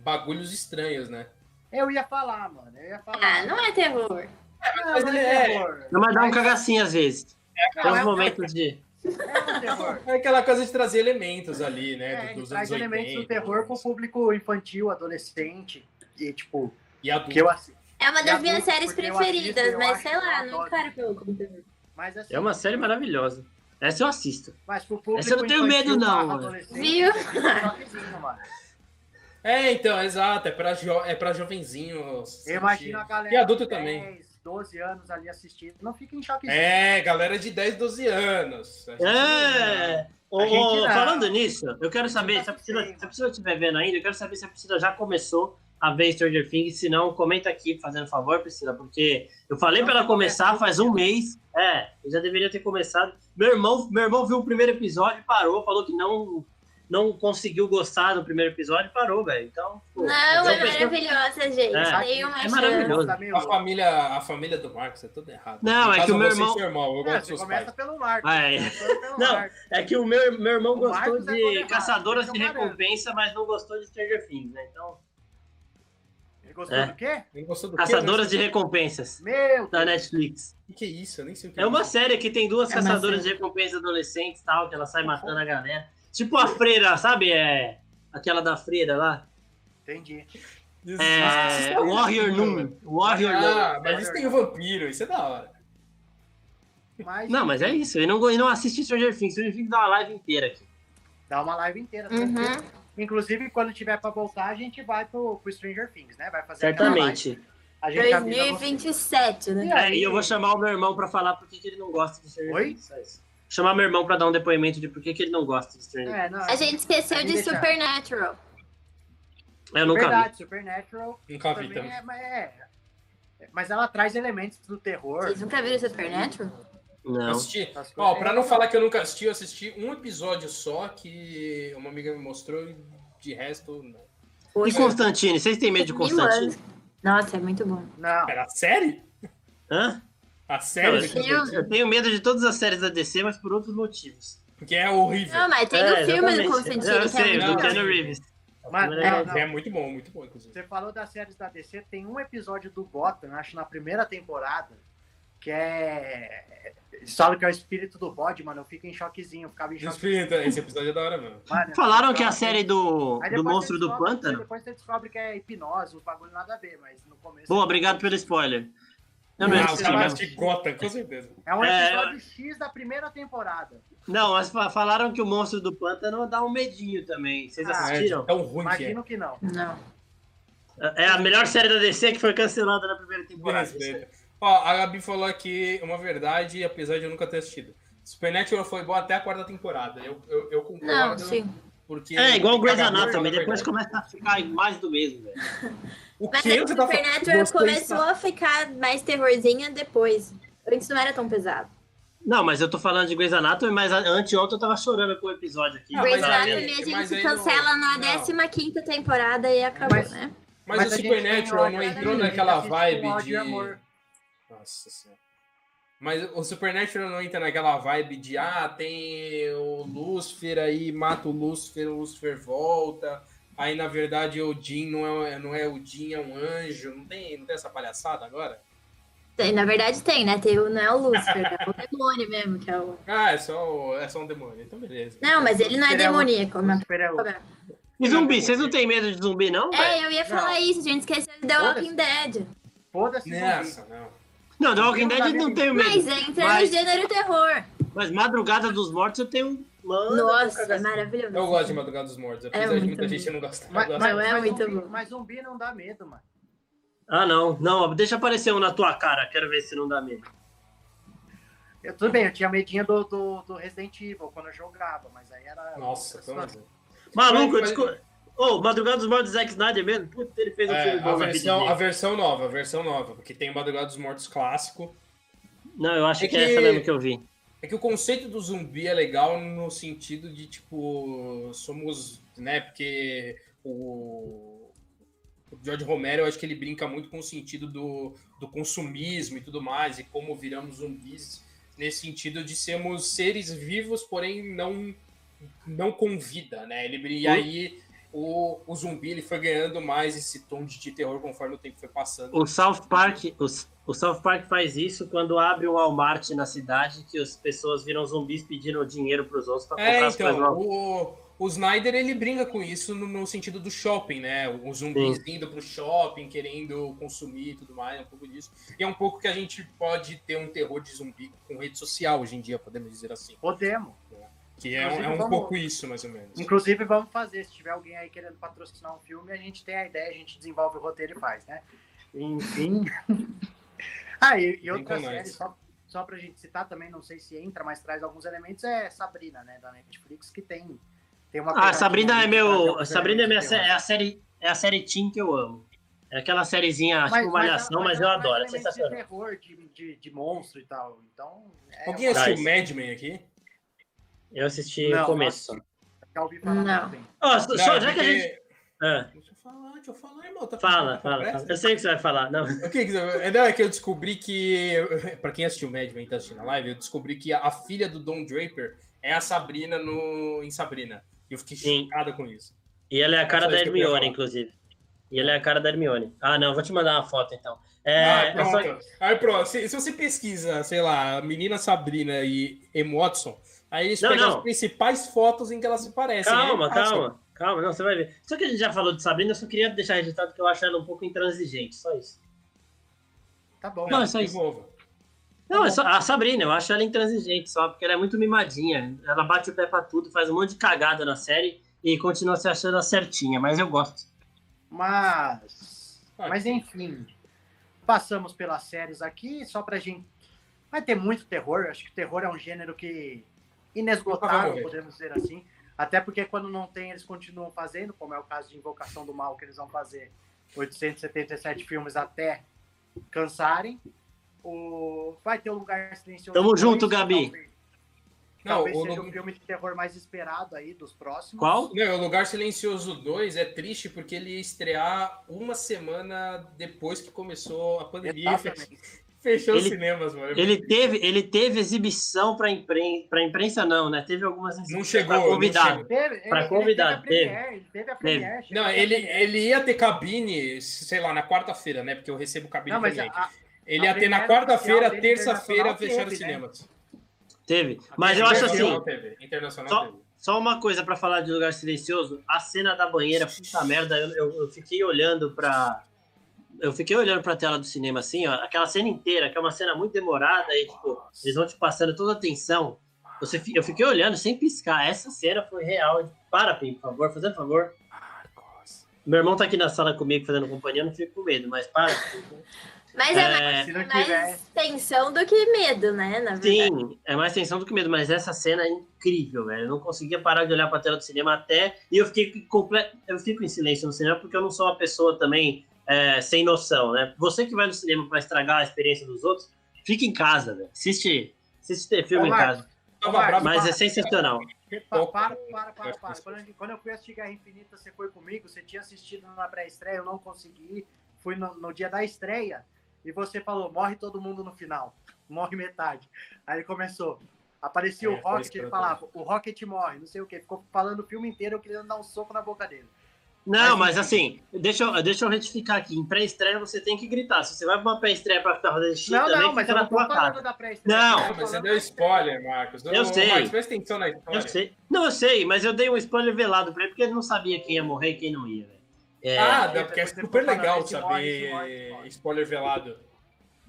Bagulhos estranhos, né? Eu ia falar, mano. Eu ia falar. Ah, não é terror. Não, mas não ele é é- terror. Não, mas dá um cagacinho às vezes. Não, Tem é uns um- momentos de. É terror. É aquela coisa de trazer elementos ali, né? É, dos traz elementos 80. do terror pro público infantil, adolescente. E, tipo, E adulto. que eu assisto. É uma das minhas séries preferidas, assisto, eu mas sei lá, não encaro pelo como terror. Mas assim, É uma série maravilhosa. Essa eu assisto. mas pro público Essa eu não tenho medo, não, Viu? toquezinho, mano. É, então, exato. É pra, jo... é pra jovenzinhos. Eu imagino a galera E adulto de também. 10, 12 anos ali assistindo. Não fica em choquezinho. É, galera de 10, 12 anos. Gente- É! Ô, ô, falando nisso, eu quero saber, se a Priscila, Sim, se a Priscila estiver vendo ainda, eu quero saber se a Priscila já começou a ver Stranger Things, se não, comenta aqui, fazendo favor, Priscila, porque eu falei pra ela começar começa faz um mês, é, eu já deveria ter começado. Meu irmão, meu irmão viu o primeiro episódio e parou, falou que não, não conseguiu gostar do primeiro episódio e parou, velho, então... pô, Não, eu é maravilhosa, gente. É. Tem uma É maravilhoso. A família, a família do Marcos é tudo errado. Não, No é que o meu irmão- seu irmão, eu É, gosto dos seus começa pais. pelo Marcos. Ah, é. pelo Não, Marcos. É que o meu, meu irmão O gostou Marcos é de errado, Caçadoras de garanto. Recompensa, mas não gostou de Stranger Things, né? Então, Ele gostou É. do quê? Não gostou do quê? Caçadoras de Recompensas, Meu da. Netflix. O que, que é isso? Eu nem sei o que É uma série que tem duas É caçadoras de recompensas adolescentes tal, que ela sai matando a galera. Tipo a freira, sabe? É aquela da freira lá. Entendi. Isso- É, isso- Warrior Noon. Warrior Noon. Ah, mas isso tem o vampiro, isso é da hora. Mas Não, mas é isso. Eu não, eu não assisti Stranger Things. Stranger Things dá uma live inteira aqui. dá uma live inteira. Uhum. Inclusive, quando tiver pra voltar, a gente vai pro, pro Stranger Things, né? Vai fazer Certamente. A gente avisa você. 2027, né? E É, e eu vou chamar o meu irmão pra falar por que que ele não gosta de Stranger Oi? Things. Isso. Chamar meu irmão pra dar um depoimento de por que que ele não gosta de Stranger Things. É, não, A gente esqueceu de deixar. Supernatural. Eu nunca vi. Verdade, Supernatural Nunca vi também também. é, mas é- Mas ela traz elementos do terror. Vocês nunca viram Supernatural? Não. assisti. Ó, pra não falar que eu nunca assisti, eu assisti um episódio só que uma amiga me mostrou e de resto, não. E Poxa, Constantine? Vocês têm medo de Constantine? Nossa, é muito bom. Não, Pera, a série? Hã? A série? eu, Filme. eu tenho medo de todas as séries da DC, mas por outros motivos. Porque é horrível. Não, mas tem É, o filme do. Constantine, Eu que sei, é do Keanu bom. Reeves. Mas, É, não, não. É muito bom, muito bom, inclusive. Você falou das séries da DC, tem um episódio do Gotham, acho na primeira temporada, que é. Falam que é o espírito do bode, mano. Eu fico em choquezinho, eu ficava em choque. Espírito, Esse episódio é da hora mesmo. Mano, Falaram que a eu- série do, do Monstro do Pântano. Depois você descobre que é hipnose, o bagulho nada a ver, mas no começo. Boa, obrigado pelo spoiler. Não, Ah, mas assistir Gotham, com certeza. É um É, episódio X da primeira temporada. Não, mas fa- falaram que o Monstro do Pântano dá um medinho também. Vocês Ah, assistiram? É tão ruim que é. Imagino que não. Não. É a melhor série da DC que foi cancelada na primeira Me temporada. Ó, a Gabi falou aqui uma verdade, apesar de eu nunca ter assistido. Supernatural foi bom até a quarta temporada. Eu, eu, eu concordo. Não, sim. Porque É, igual o Grey's Anatomy, na depois começa a ficar mais do mesmo, velho. O Mas que é que você tá? Supernatural Você começou a ficar mais terrorzinha depois. Antes não era tão pesado. Não, mas eu tô falando de Grey's Anatomy, mas a- anteontem eu tava chorando com o episódio aqui. Ah, Grey's Anatomy a gente cancela não- na não. 15ª temporada e acabou, Mas- né? Mas, Mas o Supernatural não entrou naquela vibe de. amor. Nossa senhora. Mas o Supernatural não entra naquela vibe de ah, tem o Lúcifer aí, mata o Lúcifer, o Lúcifer volta. Aí, na verdade, o Jim não é, não é o Jim, é um anjo. Não tem, não tem essa palhaçada agora? Tem, na verdade tem, né? Tem, não é o Lúcifer, é o demônio mesmo, que é o... Ah, é só, é só um demônio. Então, beleza. Não, mas ele não é é demoníaco, mas... Super é o- E zumbi, vocês não têm medo de zumbi, não? É, eu ia falar Não. isso, a gente esqueceu de The. Walking Dead. Foda-se. Nessa, não. Não, The Walking Dead não tenho medo. Mas entra Mas- no gênero terror. Mas Madrugada dos Mortos eu tenho um Mano, Nossa, é maravilhoso. Eu gosto de Madrugada dos Mortos, apesar de muito muita bom. gente não gostar. Mas, mas, Não, é mas muito zumbi, bom. mas zumbi não dá medo, mano. Ah, não. Não, deixa aparecer um na tua cara. Quero ver se não dá medo. Eu, tudo bem, eu tinha medinho do, do, do Resident Evil quando eu jogava, mas aí era. Nossa, situação. Maluco, eu Mas- descobri. Ô, Madrugada dos Mortos Zack Snyder mesmo? Putz, ele fez um É, filme a, bom vida versão, a versão nova, a versão nova, porque tem o Madrugada dos Mortos clássico. Não, eu acho É que... é que- essa mesmo que eu vi. É que o conceito do zumbi é legal no sentido de, tipo, somos, né, porque o, o George Romero, eu acho que ele brinca muito com o sentido do, do consumismo e tudo mais, e como viramos zumbis, nesse sentido de sermos seres vivos, porém não, não com vida, né? Ele, e aí o, o zumbi ele foi ganhando mais esse tom de, de terror conforme o tempo foi passando. O South Park, o, o South Park faz isso quando abre um Walmart na cidade, que as pessoas viram zumbis pedindo dinheiro pros outros pra comprar É, as coisas então, novas. o, o Snyder ele brinca com isso no, no sentido do shopping, né? Os zumbis indo pro shopping, querendo consumir e tudo mais, é um pouco disso. E é um pouco que a gente pode ter um terror de zumbi com rede social hoje em dia, podemos dizer assim. Podemos. Que é, um- é um vamos- pouco isso, mais ou menos. Inclusive, vamos fazer. Se tiver alguém aí querendo patrocinar um filme, a gente tem a ideia, a gente desenvolve o roteiro e faz, né? Enfim. ah, e, e outra série, só, só pra gente citar também, não sei se entra, mas traz alguns elementos, é Sabrina, né? Da Netflix, que tem, tem uma. Ah, Sabrina é meu. Sabrina é, minha, é a série. É a série Teen que eu amo. É aquela sériezinha, Mas- tipo mas- malhação, mas, mas eu ela traz adoro, é sensacional. De terror, de, de, de monstro e tal. Então. É Alguém assistiu. Mad Men aqui? Eu assisti Não, o começo. nossa. Já ouvi falar Não. Ó, só, Não, só- é já que a gente. Ah, Deixa eu falar, deixa eu falar, irmão. Tá fala, tá fala, fala. Eu sei o que você vai falar. Não. O que que você- é, não, é que eu descobri que. Pra quem assistiu Mad Men e tá assistindo a live, eu descobri que a, a filha do Don Draper é a Sabrina no, em Sabrina. E eu fiquei Sim. chocado com isso. E ela é a cara Só da Hermione, inclusive. E ela é a cara da Hermione. Ah, não, vou te mandar uma foto então. É, ah, é só- pronto. Aí pronto. Se, se você pesquisa, sei lá, menina Sabrina e Em Watson, aí eles Não, pegam não. as principais fotos em que elas se parecem. Calma, Aí passam. calma, calma, não, você vai ver. Só que a gente já falou de Sabrina, eu só queria deixar registrado que eu acho ela um pouco intransigente, só isso. Tá bom. Não, é só de isso. novo. Não, é só, a Sabrina, eu acho ela intransigente só, porque ela é muito mimadinha. Ela bate o pé pra tudo, faz um monte de cagada na série e continua se achando a certinha, mas eu gosto. Mas. Mas enfim. Passamos pelas séries aqui, só pra gente. Vai ter muito terror. Acho que terror é um gênero que. Inesgotável, podemos dizer assim. Até porque quando não tem, eles continuam fazendo, como é o caso de Invocação do Mal, que eles vão fazer 877 filmes até cansarem. O... Vai ter o Lugar Silencioso. Tamo 2, junto, que Gabi. Talvez, Não, talvez o, seja o filme de terror mais esperado aí dos próximos. Qual? Não, o Lugar Silencioso 2 é triste porque ele ia estrear uma semana depois que começou a pandemia. Exatamente. Fechou os Ele- cinemas, mano. Ele teve, ele teve exibição pra imprensa, pra imprensa não, né? Teve algumas Não exibições chegou, não convidado. ele- convidado, teve ele teve a Premiere, chegou Não, a ele, ele ia ter cabine, sei lá, na quarta-feira, né? Porque eu recebo cabine Não, mas também. a, Ele a ia ter na quarta-feira, terça-feira, fechar os né? cinemas. Teve. Mas eu acho assim, Internacional teve, Internacional Só- teve. Só uma coisa pra falar de Lugar Silencioso, a cena da banheira, puta merda, eu, eu- eu fiquei olhando pra. Eu fiquei olhando pra tela do cinema assim, ó, aquela cena inteira, que é uma cena muito demorada, e tipo, eles vão te passando toda a atenção. Você, eu fiquei olhando sem piscar. Essa cena foi real. Para, Pim, por favor, fazendo favor. Meu irmão tá aqui na sala comigo fazendo companhia, eu não fico com medo, mas para. Mas é, É, mais, não mais tensão do que medo, né? Na verdade. Sim, é mais tensão do que medo, mas essa cena é incrível, velho. Eu não conseguia parar de olhar pra tela do cinema até. E eu fiquei completo. Eu fico em silêncio no cinema porque eu não sou uma pessoa também é, sem noção, né? Você que vai no cinema pra estragar a experiência dos outros, fica em casa, velho. Assiste, assiste ter filme Ô, em casa. Marcos. Mas é sensacional. Pa- Opa. Para, para, para, para. que Quando, quando eu fui assistir Guerra Infinita, você foi comigo, você tinha assistido na pré-estreia, eu não consegui. Fui no, no dia da estreia e você falou: morre todo mundo no final, morre metade. Aí começou. Aparecia É, o Rocket, que ele falava: o Rocket morre, não sei o quê. Ficou falando o filme inteiro, eu queria dar um soco na boca dele. Não, Mas, mas assim, deixa eu, deixa eu retificar aqui. Em pré-estreia você tem que gritar. Se você vai pra uma pré-estreia pra ficar fazendo xixi, não, também não, mas fica eu na não tô tua falando casa. da pré-estreia. Não. Ah, mas você deu spoiler, Marcos. Eu sei. Marcos, presta atenção na história. Eu sei. Não, eu sei, mas eu dei um spoiler velado pra ele porque ele não sabia quem ia morrer e quem não ia, velho. É, Ah, é, porque é super legal morre, esse saber morre, morre. spoiler velado.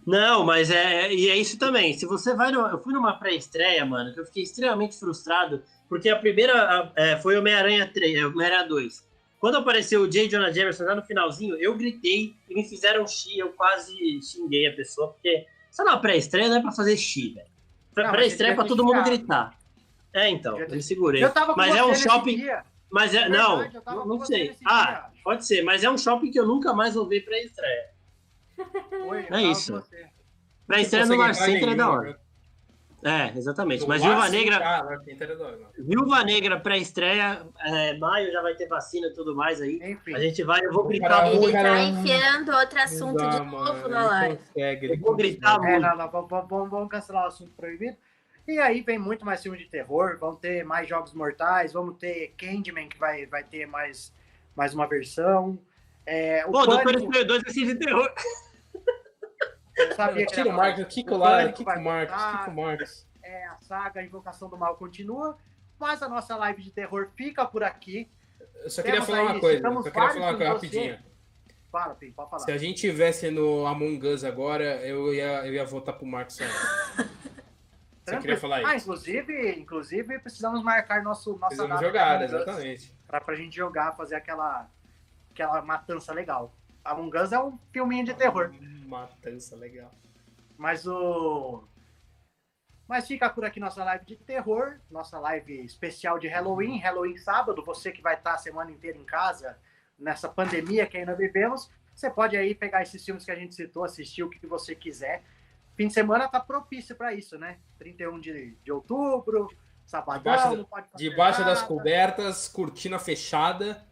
Não, mas é. E é isso também. Se você vai. No, eu fui numa pré-estreia, mano, que eu fiquei extremamente frustrado, porque a primeira é, foi Homem-Aranha 3, Homem-Aranha 2. Quando apareceu o J. Jonah Jameson lá no finalzinho, eu gritei e me fizeram xi, eu quase xinguei a pessoa, porque só na pré-estreia não é pra fazer xi, velho. Pré-estreia é pra todo mundo gritar. É, então, eu me segurei. Eu tava com mas é um shopping. Mas é. É não, verdade, não, não sei. Ah, dia. pode ser, mas é um shopping que eu nunca mais vou ver pré-estreia. É isso. Pré-estreia no Center é da hora. É, exatamente. Mas Viúva Negra, Ah. Viúva Negra pré-estreia, é, maio já vai ter vacina e tudo mais aí. Enfim. A gente vai, eu vou gritar Caralho. muito. Ele tá enfiando outro assunto Não de novo mano, na live. consegue, Eu vou gritar. É, não, não, vamos, vamos- vamos cancelar o assunto proibido. E aí vem muito mais filme de terror, vão ter mais Jogos Mortais, vamos ter Candyman, que vai, vai ter mais, mais uma versão. É, o Pô, Doutor Pânico, Estranho 2 é de terror. Sabia que Tira o Marcos, Kiko Pânico Kiko Marcos, Kiko Marcos. é, a saga Invocação do Mal continua, mas a nossa live de terror fica por aqui. Eu só queria Temos falar aí, uma coisa, só queria falar uma coisa rapidinho. Fala, Pim, pode falar. Se a gente tivesse no Among Us agora, eu ia, eu ia votar pro Marcos. Só queria falar Ah, isso. inclusive, inclusive precisamos marcar nosso, nossa Precisamos jogar, exatamente. pra, pra gente jogar, fazer aquela, aquela matança legal. Among Us é um filminho de terror, Matança, legal. mas o... Mas fica por aqui nossa live de terror, nossa live especial de Halloween, Halloween sábado, você que vai estar a semana inteira em casa, nessa pandemia que ainda vivemos, você pode aí pegar esses filmes que a gente citou, assistir o que você quiser. Fim de semana tá propício para isso, né? 31 de, de outubro, sabadão, Debaixo- não pode Debaixo das nada, cobertas, cortina fechada.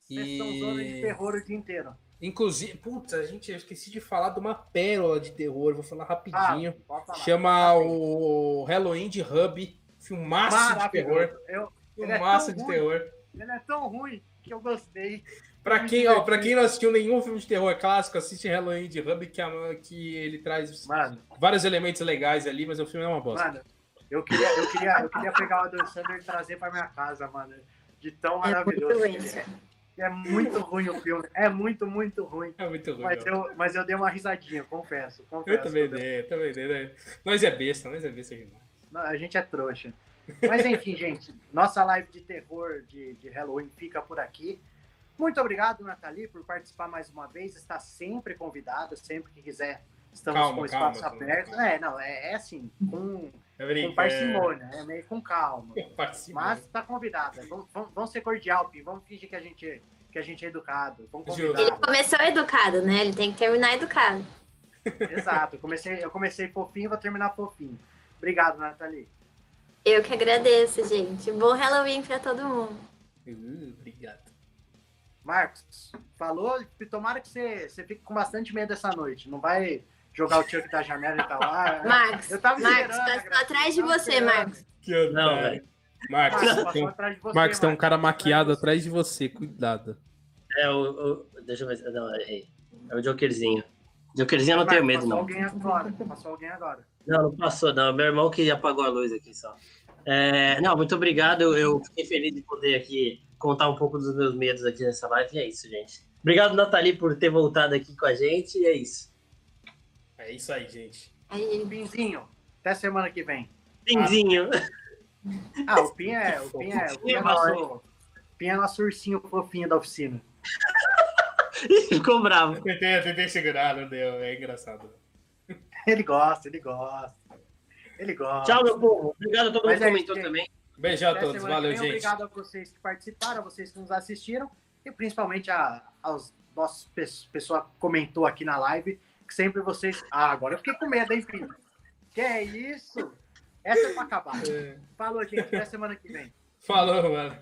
sessãozona de E. terror o dia inteiro. Inclusive, putz, a gente eu esqueci de falar de uma pérola de terror, vou falar rapidinho. Ah. Chama o Halloween de Hub. Filmaço de terror. Eu, é Filmaço tão de ruim. terror. ele é tão ruim que eu gostei. Pra quem, ó, pra quem não assistiu nenhum filme de terror clássico, assiste Halloween de Hub, que, é- que ele traz Mano, vários elementos legais ali, mas o filme é uma bosta. mano, eu queria, eu queria, eu queria pegar o Adam Sandler e trazer pra minha casa, mano. De tão É muito maravilhoso. ruim. que ele é. É muito ruim o filme. É muito, muito ruim. É muito ruim. Mas eu, mas eu dei uma risadinha, confesso. confesso Eu também dei- dei, eu também dei. Né? Nós é besta, nós é besta demais. Não, a gente é trouxa. Mas enfim, gente, nossa live de terror de, de Halloween fica por aqui. Muito obrigado, Nathalie, por participar mais uma vez. Está sempre convidada, sempre que quiser. Estamos Calma, com o espaço calma, aberto. calma. É, não, é, é assim, com, com brincando. parcimônia, é meio com calma. Mas está convidada. Vamos, vamos, ser cordial, Pi. Vamos fingir que a gente, que a gente é educado. Vamos Justo. convidar. Ele começou educado, né? Ele tem que terminar educado. Exato. Eu comecei, eu comecei fofinho, vou terminar fofinho. Obrigado, Nathalie. Eu que agradeço, gente. Bom Halloween pra todo mundo. Uh, obrigado. Marcos, falou? Tomara que você, você fique com bastante medo essa noite. Não vai jogar o Chuck da janela e tal. Ah, Marcos, eu tava passou Gracinha, atrás de você. Marcos. Que Não, velho. Marcos, Marcos, tem passou um, atrás de você, Marcos, tem um cara maquiado atrás de você, cuidado. É o, o- Deixa eu ver. Não, errei. É o Jokerzinho. Jokerzinho eu não tenho Marcos, medo, passou não. alguém agora. Passou alguém agora. Não, não passou, não. Meu irmão que apagou a luz aqui só. É, não, muito obrigado. Eu, eu fiquei feliz de poder aqui contar um pouco dos meus medos aqui nessa live. E é isso, gente. Obrigado, Nathalie, por ter voltado aqui com a gente. E é isso. É isso aí, gente. Aí, Pinzinho, até semana que vem. Pinzinho. Ah, o Pin é, o Pin é, o Pin é nosso, o Pin é nosso ursinho fofinho da oficina. Ficou bravo. Eu tentei, eu tentei segurar, não deu. É engraçado. Ele gosta, ele gosta. Ele gosta. Tchau, meu povo. Obrigado a todo mundo que é comentou isso, também. Beijão a Até todos. semana que Valeu, gente. Obrigado a vocês que participaram, a vocês que nos assistiram e principalmente a, aos nossos pessoa comentou aqui na live que sempre vocês. Ah, agora eu fiquei com medo, hein, filho? Que é isso? Essa é pra acabar. É. Falou, gente. Até semana que vem. Falou, mano.